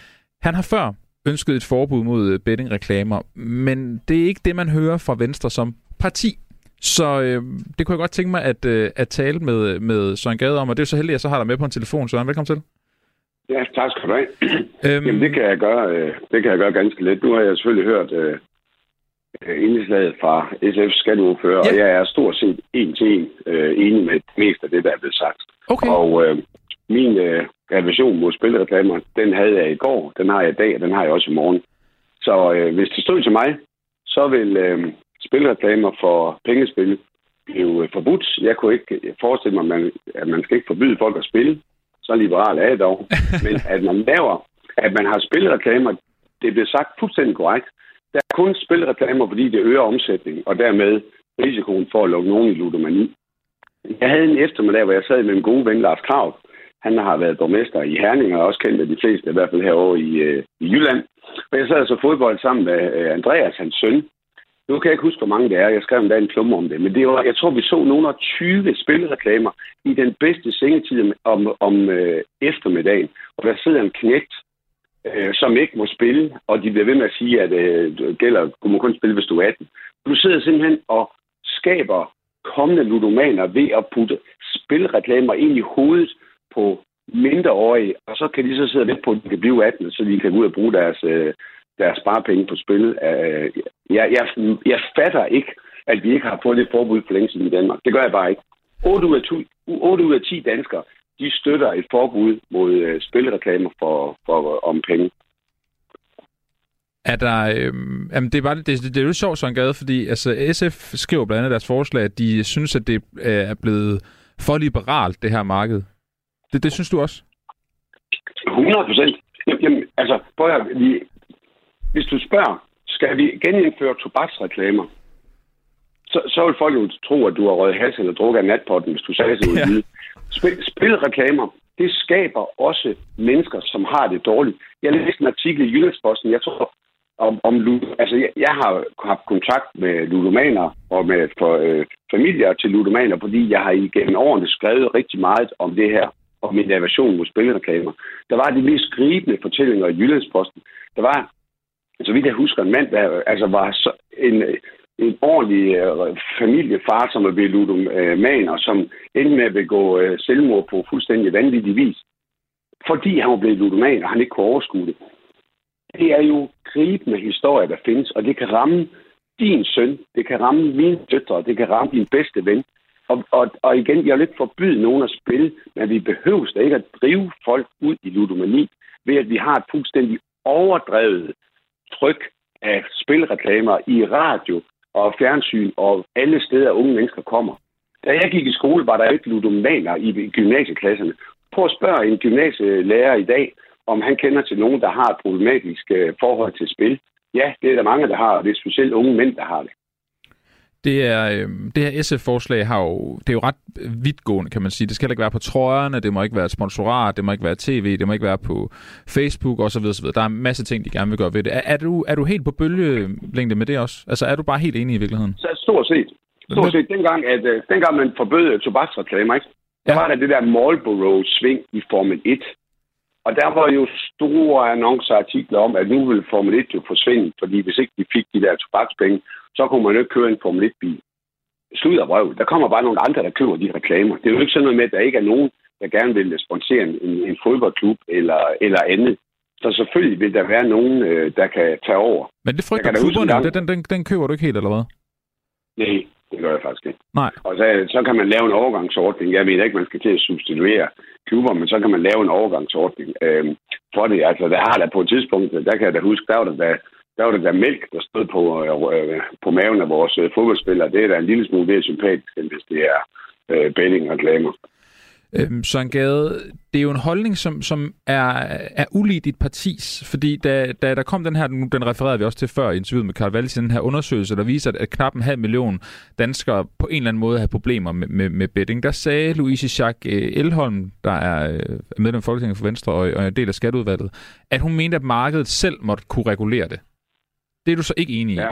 Han har før ønsket et forbud mod øh, bettingreklamer, men det er ikke det, man hører fra Venstre som parti. Så øh, det kunne jeg godt tænke mig at, øh, at tale med, med Søren Gade om, og det er så heldigt, at jeg så har dig med på en telefon. Søren, velkommen til. Ja, tak skal du have. Øhm, Jamen, det kan jeg gøre, øh, det kan jeg gøre ganske let. Nu har jeg selvfølgelig hørt øh, øh, indslaget fra SF's skatteordfører, Ja. og jeg er stort set en til en øh, enig med det meste af det, der er blevet sagt. Okay. Og øh, min øh, revision mod spilreklamer, den havde jeg i går, den har jeg i dag, og den har jeg også i morgen. Så øh, hvis det stod til mig, så vil øh, spilreklamer for pengespil blive øh, forbudt. Jeg kunne ikke forestille mig, at man, at man skal ikke forbyde folk at spille. Så liberal er jeg dog. Men at man laver, at man har spilreklamer, det bliver sagt fuldstændig korrekt. Der er kun spilreklamer, fordi det øger omsætning, og dermed risikoen for at lukke nogen i ludomani. Jeg havde en eftermiddag, hvor jeg sad med en god ven, Lars Krav. Han har været borgmester i Herning, og også kendt af de fleste, i hvert fald herovre i, øh, i Jylland. Og jeg sad så fodbold sammen med øh, Andreas, hans søn. Nu kan jeg ikke huske, hvor mange det er. Jeg skrev endda en klumme om det. Men det var, jeg tror, vi så nogle af 20 spilreklamer i den bedste sengetid om, om øh, eftermiddagen. Og der sidder en knægt, øh, som ikke må spille, og de bliver ved med at sige, at øh, det gælder, du må kun spille, hvis du er 18. Du sidder simpelthen og skaber kommende ludomaner ved at putte spilreklamer ind i hovedet på mindreårige, og så kan de så sidde lidt på, at de kan blive 18, så de kan gå ud og bruge deres, øh, deres sparepenge på spil. Øh, jeg, jeg, jeg fatter ikke, at vi ikke har fået et forbud for længe siden i Danmark. Det gør jeg bare ikke. 8 ud af, 10, 8 ud af 10 danskere, de støtter et forbud mod øh, spilreklamer for, for, om penge. Er der, øh, jamen det er, bare, det, det, det er jo sjovt, Søren Gade, fordi altså, SF skriver blandt andet deres forslag, at de synes, at det øh, er blevet for liberalt, det her marked. Det, det synes du også? 100 procent. Jamen, altså, prøv at, vi, hvis du spørger, skal vi genindføre tobaksreklamer, så, så vil folk jo tro, at du har røget hals eller drukket af natpotten, hvis du sagde det ja. Spil, spilreklamer, det skaber også mennesker, som har det dårligt. Jeg læste en artikel i Jyllandsposten, jeg tror, om, om altså jeg, jeg har haft kontakt med ludomaner og med for, øh, familier til ludomaner, fordi jeg har igennem årene skrevet rigtig meget om det her, om min aversion mod spilreklamer. Der var de mest gribende fortællinger i Jyllandsposten. Der var, så vidt jeg husker, en mand, der altså var så, en, en ordentlig øh, familiefar, som er blevet ludoman, og som endte med at begå øh, selvmord på fuldstændig vanvittig vis, fordi han var blevet ludoman, og han ikke kunne overskue det. Det er jo gribende historier, der findes, og det kan ramme din søn, det kan ramme mine døtre, det kan ramme din bedste ven. Og, og, og igen, jeg vil ikke forbyde nogen at spille, men vi behøver da ikke at drive folk ud i ludomani, ved at vi har et fuldstændig overdrevet tryk af spilreklamer i radio og fjernsyn og alle steder, unge mennesker kommer. Da jeg gik i skole, var der ikke ludomaner i gymnasieklasserne. Prøv at spørge en gymnasielærer i dag, om han kender til nogen, der har et problematisk forhold til spil. Ja, det er der mange, der har, og det er specielt unge mænd, der har det. Det, er, øh, det her SF-forslag har jo, det er jo ret vidtgående, kan man sige. Det skal ikke være på trøjerne, det må ikke være et sponsorat, det må ikke være tv, det må ikke være på Facebook osv. osv. Der er en masse ting, de gerne vil gøre ved det. Er, er, du, er du helt på bølgelængde med det også? Altså er du bare helt enig i virkeligheden? Så stort set. Stort set. Dengang, at, uh, dengang man forbød tobaksreklamer, ikke? Ja. der var der det der Marlboro-sving i Formel 1. Og der var jo store annonceartikler om, at nu ville Formel 1 jo forsvinde, fordi hvis ikke de fik de der tobakspenge, så kunne man jo ikke køre en Formel 1-bil. Slud og røv. Der kommer bare nogle andre, der køber de reklamer. Det er jo ikke sådan noget med, at der ikke er nogen, der gerne vil sponsere en, en fodboldklub eller, eller andet. Så selvfølgelig vil der være nogen, øh, der kan tage over. Men det frygter klubberne, den, den, den køber du ikke helt, eller hvad? Nej, det gør jeg faktisk ikke. Nej. Og så, så kan man lave en overgangsordning. Jeg ved ikke, man skal til at substituere klubber, men så kan man lave en overgangsordning øh, for det. Altså, der har der på et tidspunkt, der kan jeg da huske, der var der, der, der, var der, der mælk, der stod på, øh, på maven af vores øh, fodboldspillere. Det er da en lille smule mere sympatisk, end hvis det er øh, betting-reklamer. Øhm, Søren Gade, det er jo en holdning, som, som er, er ulig dit partis, fordi da, da der kom den her, den refererede vi også til før i interviewet med Carl Wallis, den her undersøgelse, der viser, at knap en halv million danskere på en eller anden måde har problemer med, med, med betting, der sagde Louise Jacques øh, Elholm, der øh, er medlem af Folketinget for Venstre og, og en del af skatteudvalget, at hun mente, at markedet selv måtte kunne regulere det. Det er du så ikke enig i? Ja.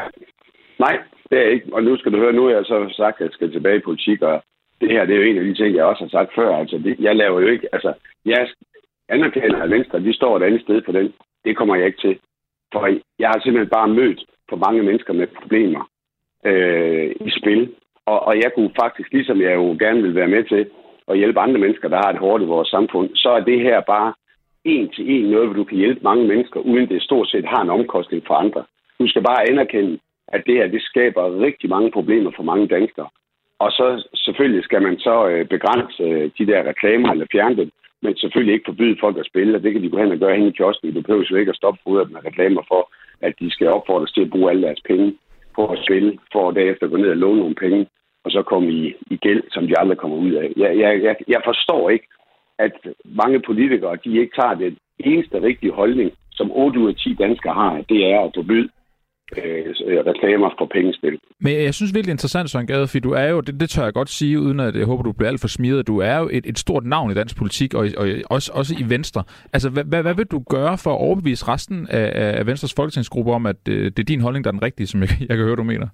Nej, det er ikke. Og nu skal du høre, nu har jeg så sagt, at jeg skal tilbage i politik, og det her det er jo en af de ting, jeg også har sagt før. Altså, det, jeg laver jo ikke... Altså, jeg anerkender, at Venstre de står et andet sted på den. Det kommer jeg ikke til. For jeg har simpelthen bare mødt for mange mennesker med problemer øh, i spil. Og, og jeg kunne faktisk, ligesom jeg jo gerne vil være med til at hjælpe andre mennesker, der har det hårdt i vores samfund, så er det her bare en til en noget, hvor du kan hjælpe mange mennesker, uden det stort set har en omkostning for andre. Du skal bare anerkende, at det her det skaber rigtig mange problemer for mange danskere. Og så selvfølgelig skal man så øh, begrænse øh, de der reklamer eller fjerne dem, men selvfølgelig ikke forbyde folk at spille, og det kan de gå hen og gøre hen i kiosken. Du behøver jo ikke at stoppe hovedet med reklamer for, at de skal opfordres til at bruge alle deres penge på at spille, for at derefter gå ned og låne nogle penge, og så komme i, i gæld, som de aldrig kommer ud af. Jeg, jeg, jeg, jeg forstår ikke, at mange politikere, de ikke tager den eneste rigtige holdning, som 8 ud af 10 danskere har, det er at forbyde øh, reklamer for pengespil. Men jeg synes virkelig interessant, Søren Gade, fordi du er jo, det, det tør jeg godt sige, uden at jeg håber, du bliver alt for smidt, du er jo et, et stort navn i dansk politik, og, og også, også i Venstre. Altså, hvad, hvad, hvad vil du gøre for at overbevise resten af, af Venstres folketingsgruppe om, at øh, det er din holdning, der er den rigtige, som jeg, jeg kan høre, du mener?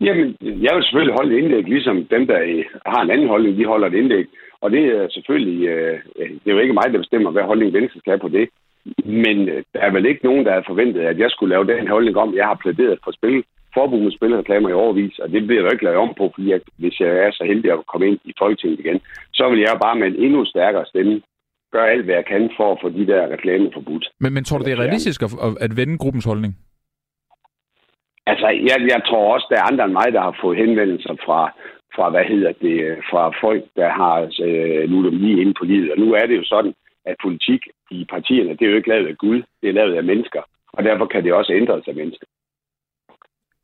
Jamen, jeg vil selvfølgelig holde et indlæg, ligesom dem, der har en anden holdning, de holder et indlæg. Og det er selvfølgelig, øh, det er jo ikke mig, der bestemmer, hvad holdning Venstre skal have på det. Men øh, der er vel ikke nogen, der har forventet, at jeg skulle lave den holdning om, jeg har plæderet for spil, forbud med spilreklamer i overvis, og det bliver der ikke lavet om på, fordi at, hvis jeg er så heldig at komme ind i Folketinget igen, så vil jeg bare med en endnu stærkere stemme gøre alt, hvad jeg kan for at få de der reklamer forbudt. Men, men tror du, det er realistisk at, at vende gruppens holdning? Altså, jeg, jeg tror også, der er andre end mig, der har fået henvendelser fra, fra hvad hedder det, fra folk, der har øh, ludomani inde på livet. Og nu er det jo sådan, at politik i partierne, det er jo ikke lavet af Gud, det er lavet af mennesker. Og derfor kan det også ændre sig mennesker.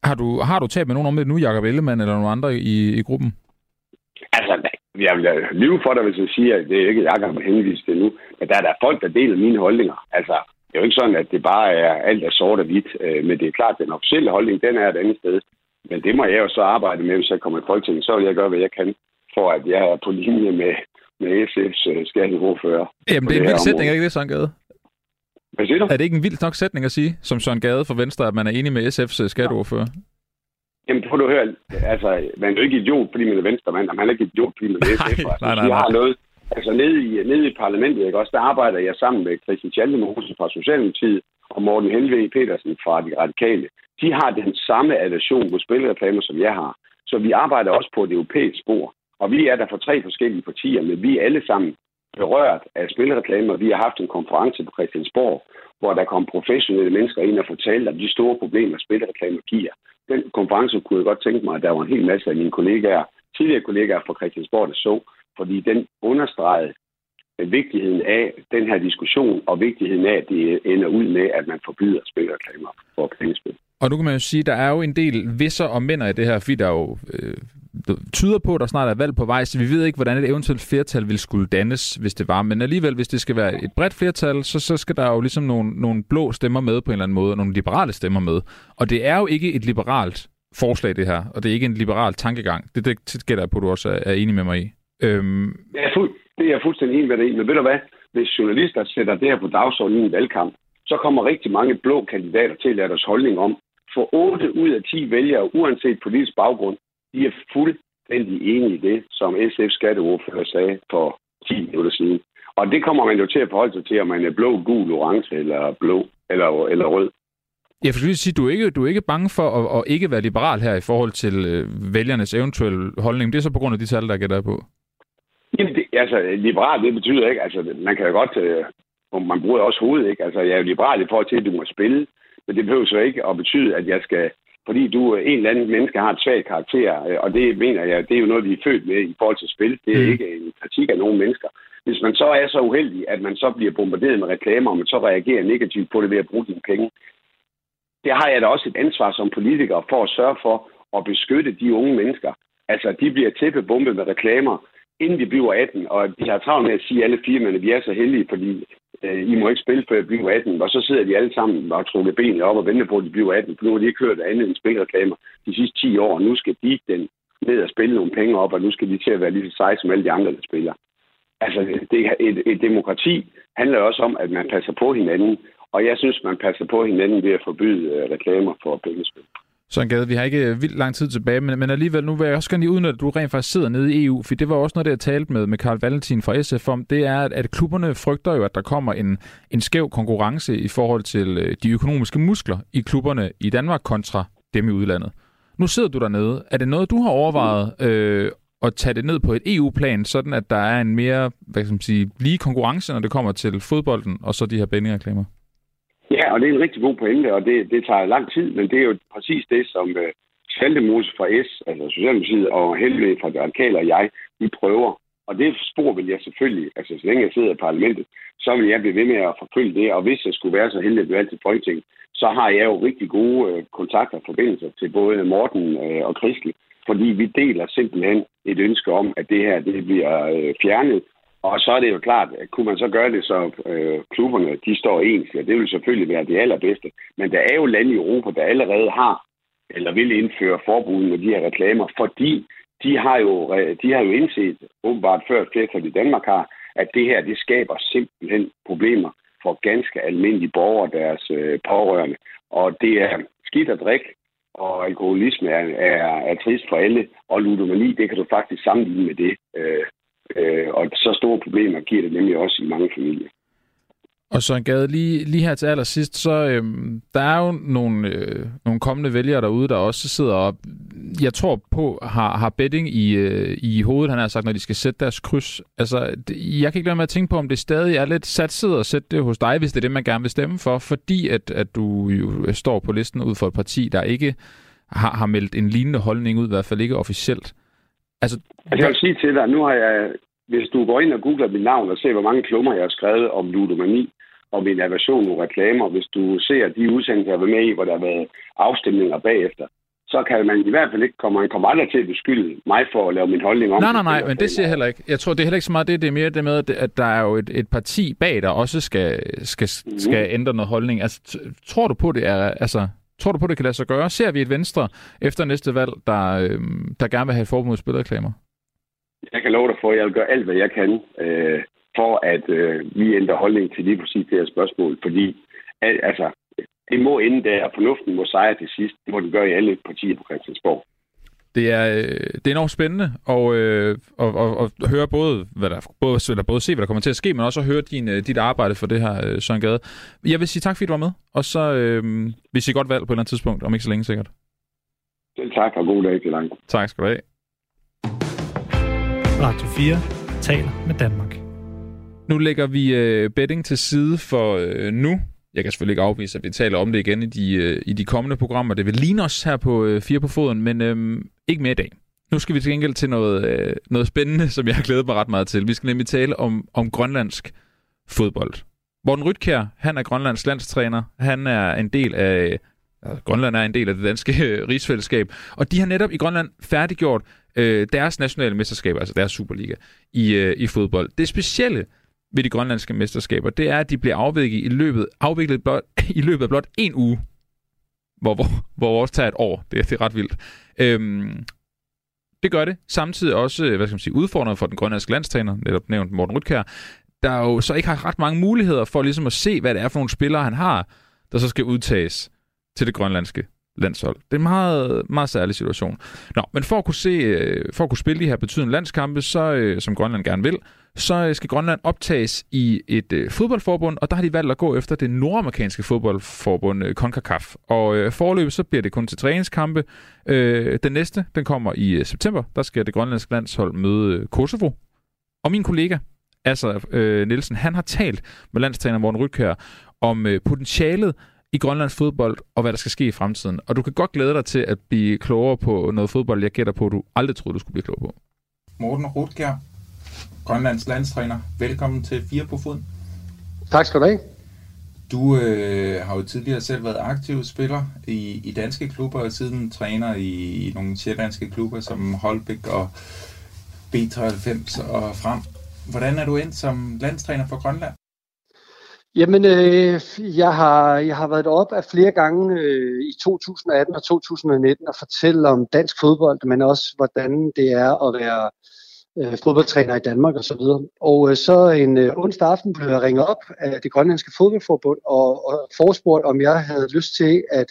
Har du, har du talt med nogen om det nu, Jacob Ellemann eller nogen andre i, i gruppen? Altså, jeg vil lyve for dig, hvis jeg siger, at det er ikke Jacob henvist til nu. Men der er der folk, der deler mine holdninger. Altså, det er jo ikke sådan, at det bare er alt er sort og hvidt. Øh, men det er klart, at den officielle holdning, den er et andet sted. Men det må jeg jo så arbejde med, hvis jeg kommer i Folketinget. Så vil jeg gøre, hvad jeg kan, for at jeg er på linje med, med SF's øh, skatteordfører. Jamen, det er en vild sætning, ikke det, Søren Gade? Hvad siger du? Er det ikke en vild nok sætning at sige, som Søren Gade for Venstre, at man er enig med SF's uh, skatteordfører? Jamen, prøv at høre. Altså, man er jo ikke idiot, fordi man er venstremand, og man er ikke idiot, fordi man er SF. nej, nej, nej, nej. har noget, altså nede i, nede i parlamentet, ikke? også, der arbejder jeg sammen med Christian Schaldemose fra Socialdemokratiet og Morten Helve Petersen fra De Radikale. De har den samme aversion på spilreklamer, som jeg har. Så vi arbejder også på et europæisk spor. Og vi er der for tre forskellige partier, men vi er alle sammen berørt af spilreklamer. Vi har haft en konference på Christiansborg, hvor der kom professionelle mennesker ind og fortalte om de store problemer, spilreklamer giver. Den konference kunne jeg godt tænke mig, at der var en hel masse af mine kollegaer, tidligere kollegaer fra Christiansborg, der så, fordi den understregede vigtigheden af den her diskussion, og vigtigheden af, at det ender ud med, at man forbyder spilreklamer for pengespil. Og nu kan man jo sige, at der er jo en del visser og mænd i det her, fordi der jo øh, tyder på, at der snart er valg på vej, så vi ved ikke, hvordan et eventuelt flertal vil skulle dannes, hvis det var. Men alligevel, hvis det skal være et bredt flertal, så, så skal der jo ligesom nogle, nogle blå stemmer med på en eller anden måde, og nogle liberale stemmer med. Og det er jo ikke et liberalt forslag, det her, og det er ikke en liberal tankegang. Det, det gætter jeg på, at du også er, er enig med mig i. Øhm... Jeg er fuld, det er jeg fuldstændig enig med dig i, men ved du hvad? Hvis journalister sætter det her på dagsordenen i en valgkamp, så kommer rigtig mange blå kandidater til at lade deres holdning om. For 8 ud af 10 vælgere, uanset politisk baggrund, de er fuldstændig enige i det, som SF skatteordfører sagde for 10 minutter siden. Og det kommer man jo til at forholde sig til, om man er blå, gul, orange eller blå eller, eller rød. Jeg vil lige sige, du er ikke, du er ikke bange for at, at ikke være liberal her i forhold til øh, vælgernes eventuelle holdning. Det er så på grund af de tal, der gætter på. Jamen, det, altså, liberal, det betyder ikke, altså, man kan jo godt, øh, man bruger også hovedet, ikke? Altså, jeg er jo liberal i forhold til, at du må spille, men det behøver så ikke at betyde, at jeg skal, fordi du en eller anden menneske har et svagt karakter, øh, og det mener jeg, det er jo noget, vi er født med i forhold til spil. Det er mm. ikke en kritik af nogen mennesker. Hvis man så er så uheldig, at man så bliver bombarderet med reklamer, og man så reagerer negativt på det ved at bruge dine penge, det har jeg da også et ansvar som politiker for at sørge for at beskytte de unge mennesker. Altså, de bliver tæppebumpet med reklamer, inden vi bliver 18, og de har travlt med at sige alle firmaerne, vi er så heldige, fordi øh, I må ikke spille, før jeg bliver 18. Og så sidder de alle sammen og trukker benene op og venter på, at de bliver 18, for nu har de ikke hørt andet end spilreklamer de sidste 10 år, og nu skal de den ned og spille nogle penge op, og nu skal de til at være lige så seje som alle de andre, der spiller. Altså, det, et, et demokrati handler også om, at man passer på hinanden, og jeg synes, man passer på hinanden ved at forbyde øh, reklamer for pengespil. Søren Gade, vi har ikke øh, vildt lang tid tilbage, men, men alligevel, nu vil jeg også gerne lige udnytte, at du rent faktisk sidder nede i EU, for det var også noget, det jeg talte med, med Karl Valentin fra SF om, det er, at, at klubberne frygter jo, at der kommer en, en skæv konkurrence i forhold til øh, de økonomiske muskler i klubberne i Danmark kontra dem i udlandet. Nu sidder du dernede. Er det noget, du har overvejet øh, at tage det ned på et EU-plan, sådan at der er en mere hvad kan man sige, lige konkurrence, når det kommer til fodbolden og så de her bændingsreklamer? Ja, og det er en rigtig god pointe, og det, det tager lang tid, men det er jo præcis det, som uh, Schaldemose fra S, altså Socialdemokratiet, og Helve fra Radikale og jeg, vi prøver. Og det spor vil jeg selvfølgelig, altså så længe jeg sidder i parlamentet, så vil jeg blive ved med at forfølge det. Og hvis jeg skulle være så heldig at blive til Folketinget, så har jeg jo rigtig gode uh, kontakter og forbindelser til både Morten uh, og Kristel, fordi vi deler simpelthen et ønske om, at det her det bliver uh, fjernet, og så er det jo klart, at kunne man så gøre det, så øh, klubberne de står ens, ja, det vil selvfølgelig være det allerbedste. Men der er jo lande i Europa, der allerede har eller vil indføre forbud med de her reklamer, fordi de har jo, de har jo indset, åbenbart før et flertal i Danmark har, at det her, det skaber simpelthen problemer for ganske almindelige borgere og deres øh, pårørende. Og det er skidt at drikke, og alkoholisme er, er, er trist for alle, og ludomani, det kan du faktisk sammenligne med det. Øh, Øh, og så store problemer giver det nemlig også i mange familier. Og så en gade lige, lige her til allersidst, så øhm, der er jo nogle, øh, nogle kommende vælgere derude, der også sidder og, jeg tror på, har, har betting i, øh, i hovedet, han har sagt, når de skal sætte deres kryds. Altså, det, jeg kan ikke lade med at tænke på, om det stadig er lidt satset at sætte det hos dig, hvis det er det, man gerne vil stemme for, fordi at, at du jo står på listen ud for et parti, der ikke har, har meldt en lignende holdning ud, i hvert fald ikke officielt. Altså, altså, jeg vil sige til dig, nu har jeg, hvis du går ind og googler mit navn og ser, hvor mange klummer jeg har skrevet om ludomani, og min aversion mod reklamer. Hvis du ser de udsendelser, jeg var med i, hvor der har været afstemninger bagefter, så kan man i hvert fald ikke komme, man kommer aldrig til at beskylde mig for at lave min holdning om. Nej, nej, nej, men det siger jeg heller ikke. Jeg tror, det er heller ikke så meget det, det er mere det med, at der er jo et, et parti bag, der også skal, skal, mm. skal ændre noget holdning. Altså, tror du på, det er, altså, tror du på, det kan lade sig gøre? Ser vi et Venstre efter næste valg, der, øh, der gerne vil have et forbud mod spilreklamer? Jeg kan love dig for, at jeg vil gøre alt, hvad jeg kan, øh, for at øh, vi ændrer holdning til lige præcis det her spørgsmål. Fordi al, altså, det må ende der, og fornuften må sejre til sidst. Det må den gøre i alle partier på Christiansborg. Det er, øh, det er enormt spændende at, øh, at, at, at høre både, hvad der, både, eller både se, hvad der kommer til at ske, men også at høre din, øh, dit arbejde for det her, Søren Gade. Jeg vil sige tak, fordi du var med, og så øh, vi siger godt valg på et eller andet tidspunkt, om ikke så længe sikkert. Selv tak, og god dag til langt. Tak skal du have. Radio 4 taler med Danmark. Nu lægger vi øh, betting til side for øh, nu. Jeg kan selvfølgelig ikke afvise, at vi taler om det igen i de, øh, i de kommende programmer. Det vil ligne os her på øh, Fire på Foden, men øh, ikke mere i dag. Nu skal vi til gengæld til noget, øh, noget spændende, som jeg har glædet mig ret meget til. Vi skal nemlig tale om, om grønlandsk fodbold. Morten Rytkær, han er Grønlands landstræner. Han er en del af... Altså, Grønland er en del af det danske øh, rigsfællesskab. Og de har netop i Grønland færdiggjort øh, deres nationale mesterskaber, altså deres Superliga, i, øh, i fodbold. Det specielle ved de grønlandske mesterskaber, det er, at de bliver afviklet i løbet, afviklet blot, i løbet af blot en uge, hvor, hvor, hvor vores tager et år. Det, det er ret vildt. Øhm, det gør det. Samtidig også, øh, hvad skal man sige, udfordrende for den grønlandske landstræner, netop nævnt Morten Rytkær, der jo så ikke har ret mange muligheder for ligesom at se, hvad det er for nogle spillere, han har, der så skal udtages til det grønlandske landshold. Det er en meget, meget særlig situation. Nå, men for at kunne, se, øh, for at kunne spille de her betydende landskampe, så, øh, som Grønland gerne vil, så øh, skal Grønland optages i et øh, fodboldforbund, og der har de valgt at gå efter det nordamerikanske fodboldforbund øh, CONCACAF. Og øh, forløbet så bliver det kun til træningskampe. Øh, den næste, den kommer i øh, september. Der skal det grønlandske landshold møde øh, Kosovo. Og min kollega, altså øh, Nielsen, han har talt med landstræner Morten Rytkær om øh, potentialet i Grønlands fodbold, og hvad der skal ske i fremtiden. Og du kan godt glæde dig til at blive klogere på noget fodbold, jeg gætter på, du aldrig troede, du skulle blive klog på. Morten Rutger, Grønlands landstræner. Velkommen til Fire på Foden. Tak skal du have. Du øh, har jo tidligere selv været aktiv spiller i, i danske klubber, og siden træner i, i nogle sjællandske klubber som Holbæk og B93 og frem. Hvordan er du ind som landstræner for Grønland? Jamen, øh, jeg, har, jeg har været op af flere gange øh, i 2018 og 2019 og fortælle om dansk fodbold, men også hvordan det er at være øh, fodboldtræner i Danmark osv. Og, og øh, så en øh, onsdag aften blev jeg ringet op af det grønlandske fodboldforbund og, og forespurgt, om jeg havde lyst til at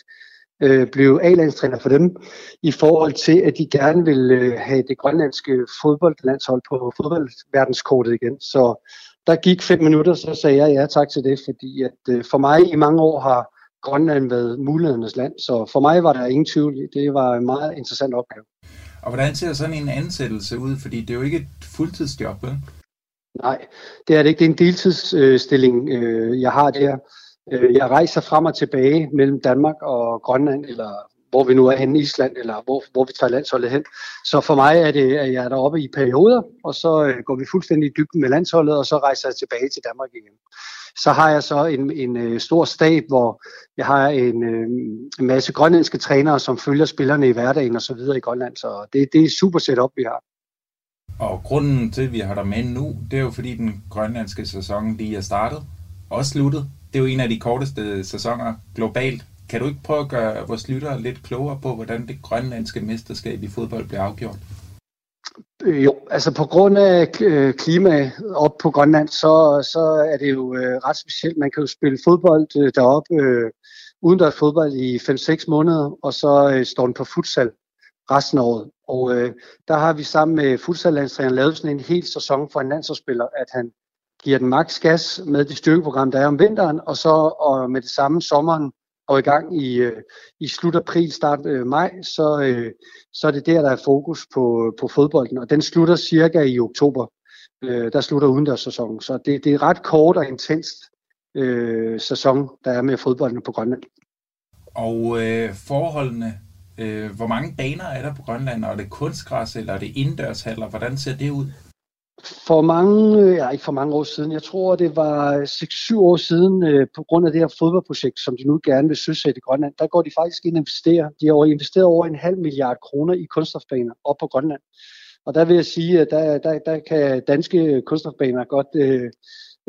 øh, blive A-landstræner for dem, i forhold til, at de gerne ville øh, have det grønlandske fodboldlandshold på fodboldverdenskortet igen. Så der gik fem minutter, så sagde jeg ja tak til det, fordi at øh, for mig i mange år har Grønland været mulighedernes land, så for mig var der ingen tvivl. Det var en meget interessant opgave. Og hvordan ser sådan en ansættelse ud? Fordi det er jo ikke et fuldtidsjob, vel? Nej, det er det ikke. Det er en deltidsstilling, øh, jeg har der. Øh, jeg rejser frem og tilbage mellem Danmark og Grønland, eller hvor vi nu er henne i Island, eller hvor, hvor vi tager landsholdet hen. Så for mig er det, at jeg er deroppe i perioder, og så øh, går vi fuldstændig i dybden med landsholdet, og så rejser jeg tilbage til Danmark igen. Så har jeg så en, en, øh, stor stab, hvor jeg har en, øh, en masse grønlandske trænere, som følger spillerne i hverdagen og så videre i Grønland. Så det, det er super setup, vi har. Og grunden til, at vi har dig med nu, det er jo fordi den grønlandske sæson lige er startet og sluttet. Det er jo en af de korteste sæsoner globalt. Kan du ikke prøve at gøre vores lyttere lidt klogere på, hvordan det grønlandske mesterskab i fodbold bliver afgjort? Øh, jo, altså på grund af øh, klimaet klima op på Grønland, så, så er det jo øh, ret specielt. Man kan jo spille fodbold øh, deroppe, øh, udendørs fodbold i 5-6 måneder, og så øh, står den på futsal resten af året. Og øh, der har vi sammen med futsallandstræneren lavet sådan en hel sæson for en landsholdsspiller, at han giver den maks gas med det styrkeprogram, der er om vinteren, og så og med det samme sommeren og i gang i, øh, i slut april, start øh, maj, så, øh, så er det der, der er fokus på, på fodbolden. Og den slutter cirka i oktober. Øh, der slutter udendørssæsonen. Så det, det er ret kort og intenst øh, sæson, der er med fodbolden på Grønland. Og øh, forholdene, øh, hvor mange baner er der på Grønland? Og er det kunstgræs, eller er det indendørshaller? Hvordan ser det ud? For mange, øh, ja ikke for mange år siden, jeg tror det var øh, 6-7 år siden, øh, på grund af det her fodboldprojekt, som de nu gerne vil søsætte i Grønland, der går de faktisk ind og investerer. De har investeret over en halv milliard kroner i kunststofbaner op på Grønland. Og der vil jeg sige, at der, der, der kan danske kunststofbaner godt øh,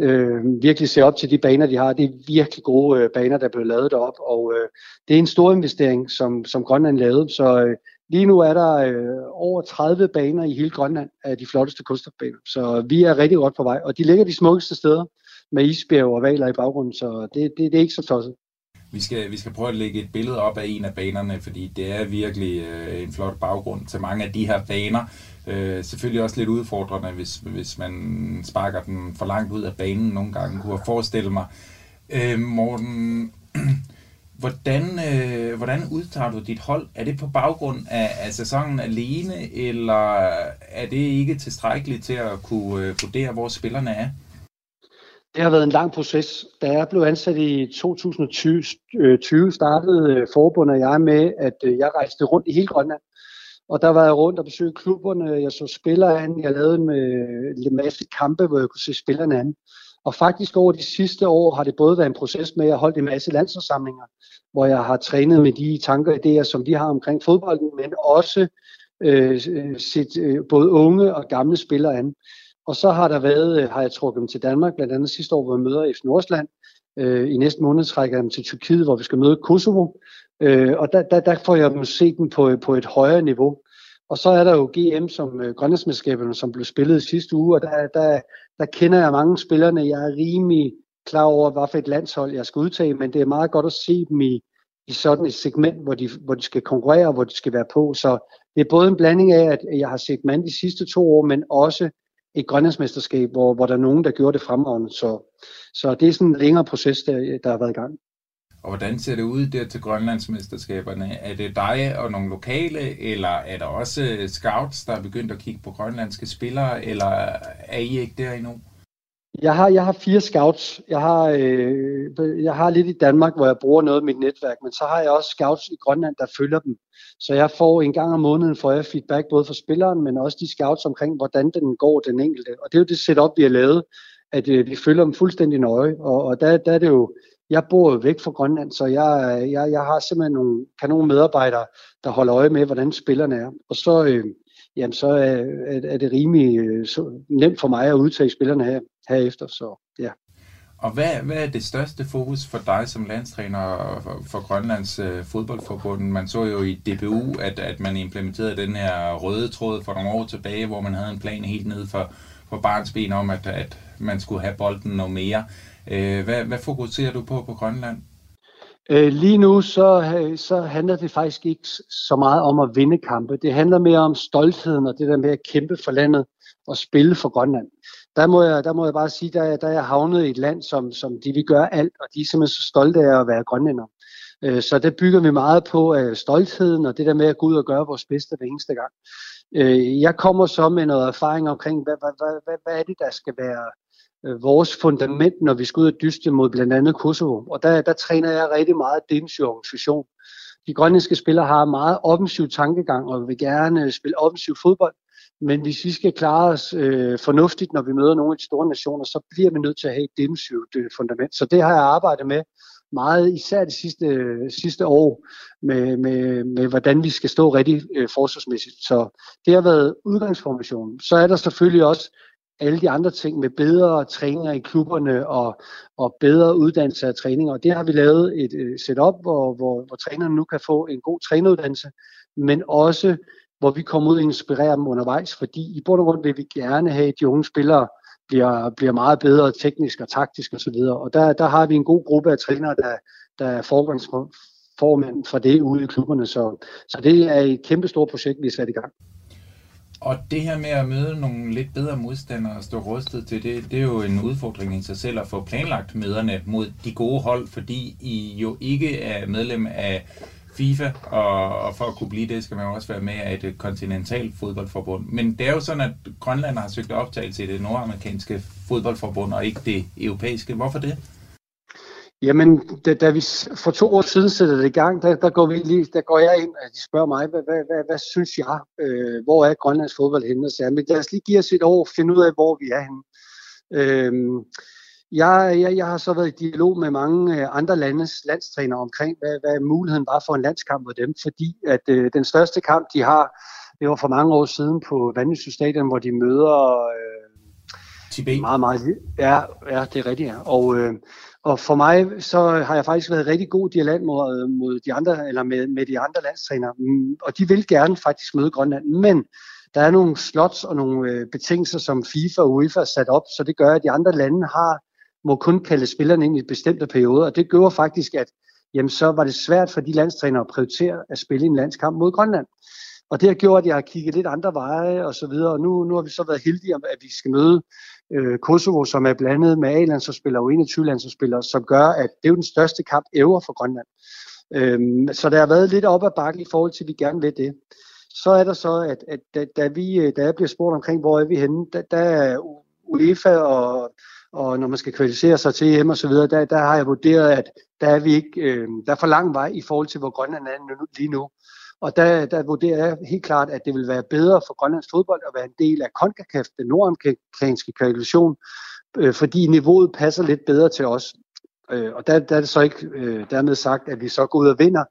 øh, virkelig se op til de baner, de har. Det er virkelig gode øh, baner, der blev lavet derop, og øh, det er en stor investering, som, som Grønland lavede. Så øh, lige nu er der øh, over 30 baner i hele Grønland af de flotteste kunststofbaner. Så vi er rigtig godt på vej, og de ligger de smukkeste steder med isbjerg og valer i baggrunden, så det, det, det er ikke så tosset. Vi skal, vi skal prøve at lægge et billede op af en af banerne, fordi det er virkelig øh, en flot baggrund til mange af de her baner. Øh, selvfølgelig også lidt udfordrende, hvis, hvis man sparker den for langt ud af banen nogle gange, kunne jeg forestille mig. Øh, Morten, hvordan, øh, hvordan udtager du dit hold? Er det på baggrund af, af sæsonen alene, eller er det ikke tilstrækkeligt til at kunne øh, vurdere, hvor spillerne er? Det har været en lang proces. Da jeg blev ansat i 2020, startede øh, forbundet og jeg med, at øh, jeg rejste rundt i hele Grønland og der var jeg rundt og besøgte klubberne, jeg så spillere an, jeg lavede med øh, en masse kampe, hvor jeg kunne se spillerne an. Og faktisk over de sidste år har det både været en proces med, at jeg holdt en masse landsforsamlinger, hvor jeg har trænet med de tanker og idéer, som de har omkring fodbolden, men også øh, set øh, både unge og gamle spillere an. Og så har der været, øh, har jeg trukket dem til Danmark, blandt andet sidste år, hvor vi møder FC Nordsland. Øh, I næste måned trækker jeg dem til Tyrkiet, hvor vi skal møde Kosovo. Øh, og der, der, der får jeg dem set dem på, øh, på et højere niveau. Og så er der jo GM som øh, grønlandsmesterskaberne, som blev spillet sidste uge, og der, der, der kender jeg mange spillerne. Jeg er rimelig klar over, hvad for et landshold jeg skal udtage, men det er meget godt at se dem i, i sådan et segment, hvor de, hvor de skal konkurrere, hvor de skal være på. Så det er både en blanding af, at jeg har set mand de sidste to år, men også et grønlandsmesterskab, hvor, hvor der er nogen, der gjorde det fremragende. Så, så det er sådan en længere proces, der, der har været i gang. Og hvordan ser det ud der til Grønlandsmesterskaberne? Er det dig og nogle lokale, eller er der også øh, scouts, der er begyndt at kigge på grønlandske spillere, eller er I ikke der endnu? Jeg har, jeg har fire scouts. Jeg har, øh, jeg har lidt i Danmark, hvor jeg bruger noget af mit netværk, men så har jeg også scouts i Grønland, der følger dem. Så jeg får en gang om måneden får jeg feedback både fra spilleren, men også de scouts omkring, hvordan den går den enkelte. Og det er jo det setup, vi har lavet, at øh, vi følger dem fuldstændig nøje. Og, og der, der er det jo jeg bor jo væk fra Grønland, så jeg, jeg, jeg har simpelthen nogle kanon medarbejdere, der holder øje med, hvordan spillerne er. Og så, øh, jamen, så øh, er, er det rimelig øh, så nemt for mig at udtage spillerne her, herefter. Så, ja. Og hvad, hvad er det største fokus for dig som landstræner for, for Grønlands øh, fodboldforbund? Man så jo i DBU, at, at man implementerede den her røde tråd for nogle år tilbage, hvor man havde en plan helt ned for, for barnsben om, at, at man skulle have bolden noget mere. Øh, hvad, hvad fokuserer du på på Grønland? Øh, lige nu så, øh, så handler det faktisk ikke så meget om at vinde kampe. Det handler mere om stoltheden og det der med at kæmpe for landet og spille for Grønland. Der må jeg, der må jeg bare sige, der, der er jeg havnet i et land, som, som de vil gøre alt, og de er simpelthen så stolte af at være grønlænder. Øh, så der bygger vi meget på øh, stoltheden og det der med at gå ud og gøre vores bedste hver eneste gang. Jeg kommer så med noget erfaring omkring, hvad, hvad, hvad, hvad er det, der skal være Øh, vores fundament, når vi skal ud og dyste mod blandt andet Kosovo. Og der, der træner jeg rigtig meget defensiv organisation. De grønlandske spillere har meget offensiv tankegang og vil gerne spille offensiv fodbold. Men hvis vi skal klare os øh, fornuftigt, når vi møder nogle af de store nationer, så bliver vi nødt til at have et defensivt øh, fundament. Så det har jeg arbejdet med meget, især de sidste, sidste år, med, med, med hvordan vi skal stå rigtig øh, forsvarsmæssigt. Så det har været udgangsformationen. Så er der selvfølgelig også alle de andre ting med bedre træninger i klubberne og, og bedre uddannelse af træninger. Og det har vi lavet et øh, setup, hvor, hvor, hvor trænerne nu kan få en god træneruddannelse, men også hvor vi kommer ud og inspirerer dem undervejs, fordi i bund og grund vil vi gerne have, at de unge spillere bliver, bliver meget bedre teknisk og taktisk osv. Og, og der, der har vi en god gruppe af trænere, der, der er forgangsformænd for det ude i klubberne. Så, så det er et kæmpestort projekt, vi har sat i gang. Og det her med at møde nogle lidt bedre modstandere og stå rustet til det, det er jo en udfordring i sig selv at få planlagt møderne mod de gode hold, fordi I jo ikke er medlem af FIFA, og, og for at kunne blive det, skal man jo også være med af et kontinentalt fodboldforbund. Men det er jo sådan, at Grønland har søgt optagelse i det nordamerikanske fodboldforbund, og ikke det europæiske. Hvorfor det? Jamen, da, da vi for to år siden sætter det i gang, der, der, går vi lige, der går jeg ind, og de spørger mig, hvad, hvad, hvad, hvad synes jeg? Øh, hvor er Grønlands fodbold henne? Og så, men lad os lige give os et år og finde ud af, hvor vi er henne. Øh, jeg, jeg, jeg har så været i dialog med mange øh, andre landes landstræner omkring, hvad, hvad muligheden var for en landskamp mod dem, fordi at øh, den største kamp, de har, det var for mange år siden på Vandløse Stadion, hvor de møder... Øh, Tibet. Meget, meget. Ja, ja, det er rigtigt, ja. Og, øh, og for mig, så har jeg faktisk været rigtig god dialog mod, mod de andre, eller med, med de andre landstrænere, mm, og de vil gerne faktisk møde Grønland, men der er nogle slots og nogle øh, betingelser, som FIFA og UEFA har sat op, så det gør, at de andre lande har må kun kalde spillerne ind i bestemte perioder, og det gjorde faktisk, at jamen, så var det svært for de landstrænere at prioritere at spille en landskamp mod Grønland. Og det har gjort, at jeg har kigget lidt andre veje og så videre, og nu, nu har vi så været heldige, at vi skal møde øh, Kosovo, som er blandet med A-landsspillere og 21 landsspillere, som gør, at det er jo den største kamp ever for Grønland. Øhm, så der har været lidt op ad bakke i forhold til, at vi gerne vil det. Så er der så, at, at da, da, vi, øh, da jeg bliver spurgt omkring, hvor er vi henne, der, der er UEFA og og når man skal kvalificere sig til EM og så videre, der, der har jeg vurderet, at der er, vi ikke, øh, der er for lang vej i forhold til, hvor Grønland er nu, lige nu. Og der, der vurderer jeg helt klart, at det vil være bedre for Grønlands fodbold at være en del af CONCACAF, den nordamerikanske kvalifikation, øh, fordi niveauet passer lidt bedre til os. Øh, og der, der er det så ikke øh, dermed sagt, at vi så går ud og vinder,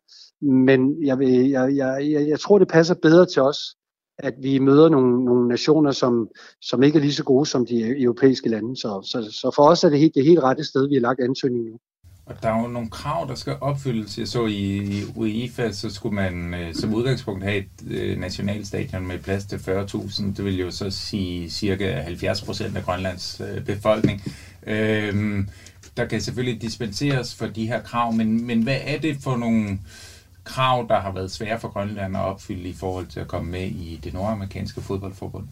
men jeg, vil, jeg, jeg, jeg, jeg tror, det passer bedre til os, at vi møder nogle, nogle nationer, som, som ikke er lige så gode som de europæiske lande. Så, så, så for os er det helt, det helt rette sted, vi har lagt ansøgningen nu. Og der er jo nogle krav, der skal opfyldes. Jeg så i, i UEFA, så skulle man øh, som udgangspunkt have et øh, nationalstadion med plads til 40.000. Det vil jo så sige cirka 70 procent af Grønlands øh, befolkning. Øh, der kan selvfølgelig dispenseres for de her krav, men, men hvad er det for nogle krav, der har været svære for Grønland at opfylde i forhold til at komme med i det nordamerikanske fodboldforbund?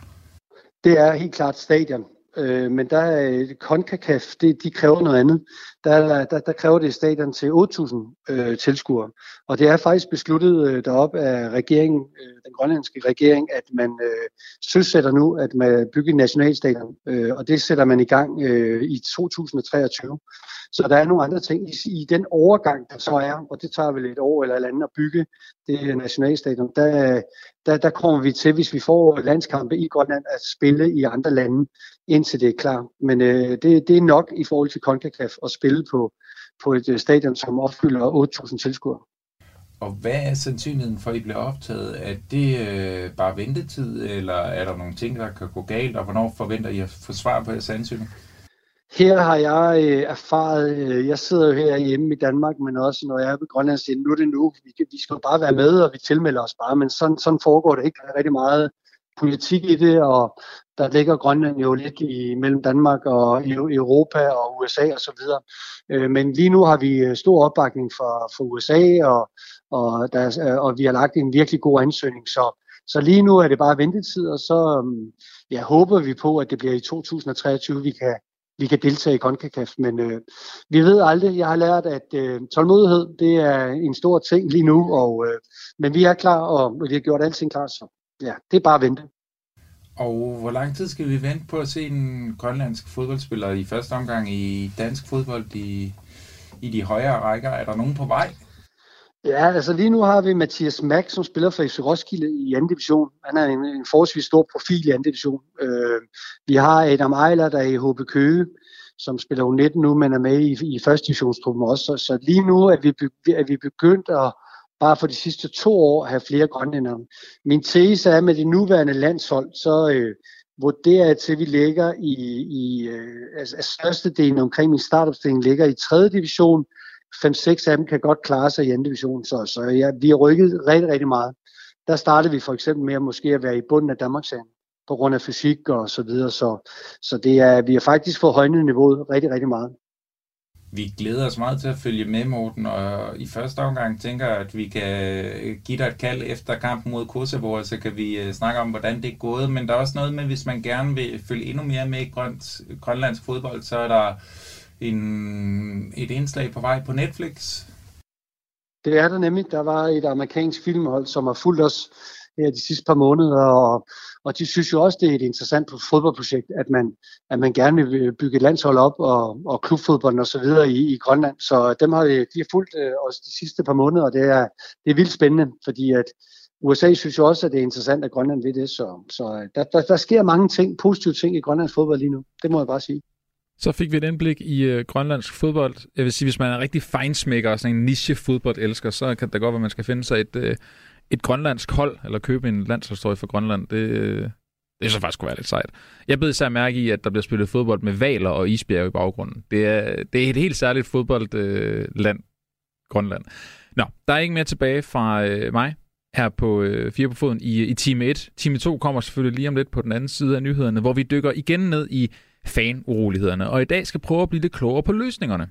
Det er helt klart stadion. Øh, men der er øh, CONCACAF, det, de kræver noget andet. Der, der, der kræver det stadion til 8.000 øh, tilskuere. Og det er faktisk besluttet øh, deroppe af regeringen, øh, den grønlandske regering, at man øh, søsætter nu, at man bygger nationalstadion. Øh, og det sætter man i gang øh, i 2023. Så der er nogle andre ting i, i den overgang, der så er, og det tager vel et år eller et andet at bygge det nationalstadion, der, der, der kommer vi til, hvis vi får landskampe i Grønland, at spille i andre lande, indtil det er klar. Men øh, det, det er nok i forhold til CONCACAF at spille på, på et øh, stadion, som opfylder 8.000 tilskuere. Og hvad er sandsynligheden for, at I bliver optaget? Er det øh, bare ventetid, eller er der nogle ting, der kan gå galt, og hvornår forventer I at få svar på jeres ansøgning? Her har jeg øh, erfaret, øh, jeg sidder jo her hjemme i Danmark, men også når jeg er på Grønland, siger, nu er det nu, vi, vi skal bare være med, og vi tilmelder os bare, men sådan, sådan foregår det ikke. Der er rigtig meget politik i det, og der ligger Grønland jo lidt i mellem Danmark og e-, Europa og USA og så videre. Øh, men lige nu har vi øh, stor opbakning for, for USA, og, og, der, øh, og vi har lagt en virkelig god ansøgning, så, så lige nu er det bare ventetid, og så øhm, ja, håber vi på, at det bliver i 2023, vi kan, vi kan deltage i CONCACAF, men øh, vi ved aldrig. Jeg har lært, at øh, tålmodighed, det er en stor ting lige nu, og, øh, men vi er klar, og vi har gjort alting klar, så ja, det er bare at vente. Og hvor lang tid skal vi vente på at se en grønlandsk fodboldspiller i første omgang i dansk fodbold i, i de højere rækker? Er der nogen på vej? Ja, altså lige nu har vi Mathias Mack, som spiller for FC Roskilde i anden division. Han er en, en forholdsvis stor profil i anden division. Øh, vi har Adam Ejler, der er i HB Køge, som spiller U19 nu, men er med i, i første divisionstruppen også. Så, så lige nu er vi, er vi begyndt at bare for de sidste to år at have flere grønlændere. Min tese er, med det nuværende landshold, så øh, vurderer jeg til, at vi ligger i, i øh, altså, størstedelen omkring min startopstilling ligger i 3. division, 5-6 af dem kan godt klare sig i anden division, så, så ja, vi har rykket rigtig, rigtig meget. Der startede vi for eksempel med at måske at være i bunden af Danmarks på grund af fysik og så videre, så, så det er, vi har faktisk fået højnet niveauet rigtig, rigtig meget. Vi glæder os meget til at følge med, Morten, og i første omgang tænker jeg, at vi kan øh, give dig et kald efter kampen mod Kosovo, så kan vi øh, snakke om, hvordan det er gået. Men der er også noget med, hvis man gerne vil følge endnu mere med i grønt, grønlandsk fodbold, så er der en, et indslag på vej på Netflix. Det er der nemlig. Der var et amerikansk filmhold, som har fulgt os her de sidste par måneder, og, og de synes jo også, det er et interessant fodboldprojekt, at man, at man gerne vil bygge et landshold op og, og klubfodbold og så videre i, i Grønland. Så dem har vi, de har fulgt øh, os de sidste par måneder, og det er, det er vildt spændende, fordi at USA synes jo også, at det er interessant, at Grønland ved det, så, så øh, der, der, der sker mange ting, positive ting i Grønlands fodbold lige nu. Det må jeg bare sige. Så fik vi et indblik i øh, grønlandsk fodbold. Jeg vil sige, hvis man er rigtig fejnsmækker og sådan en niche fodbold elsker, så kan det godt være, at man skal finde sig et, øh, et grønlandsk hold, eller købe en landsholdstrøje for Grønland. Det, det så faktisk kunne være lidt sejt. Jeg blev især mærke i, at der bliver spillet fodbold med valer og isbjerg i baggrunden. Det er, det er et helt særligt fodboldland, øh, Grønland. Nå, der er ikke mere tilbage fra øh, mig her på øh, Fire på Foden i, i time 1. Time 2 kommer selvfølgelig lige om lidt på den anden side af nyhederne, hvor vi dykker igen ned i fanurolighederne, og i dag skal prøve at blive lidt klogere på løsningerne.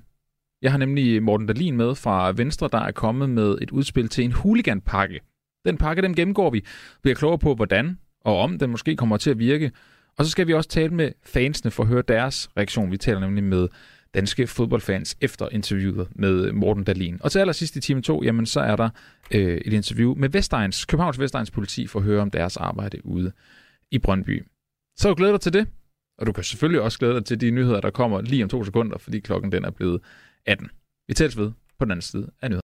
Jeg har nemlig Morten Dalin med fra Venstre, der er kommet med et udspil til en huliganpakke. Den pakke, den gennemgår vi. Bliver klogere på, hvordan og om den måske kommer til at virke. Og så skal vi også tale med fansene for at høre deres reaktion. Vi taler nemlig med danske fodboldfans efter interviewet med Morten Dalin. Og til allersidst i time 2, jamen så er der øh, et interview med Vestegns, Københavns Vestegns politi for at høre om deres arbejde ude i Brøndby. Så du glæder dig til det, og du kan selvfølgelig også glæde dig til de nyheder, der kommer lige om to sekunder, fordi klokken den er blevet 18. Vi tales ved på den anden side af nyheder.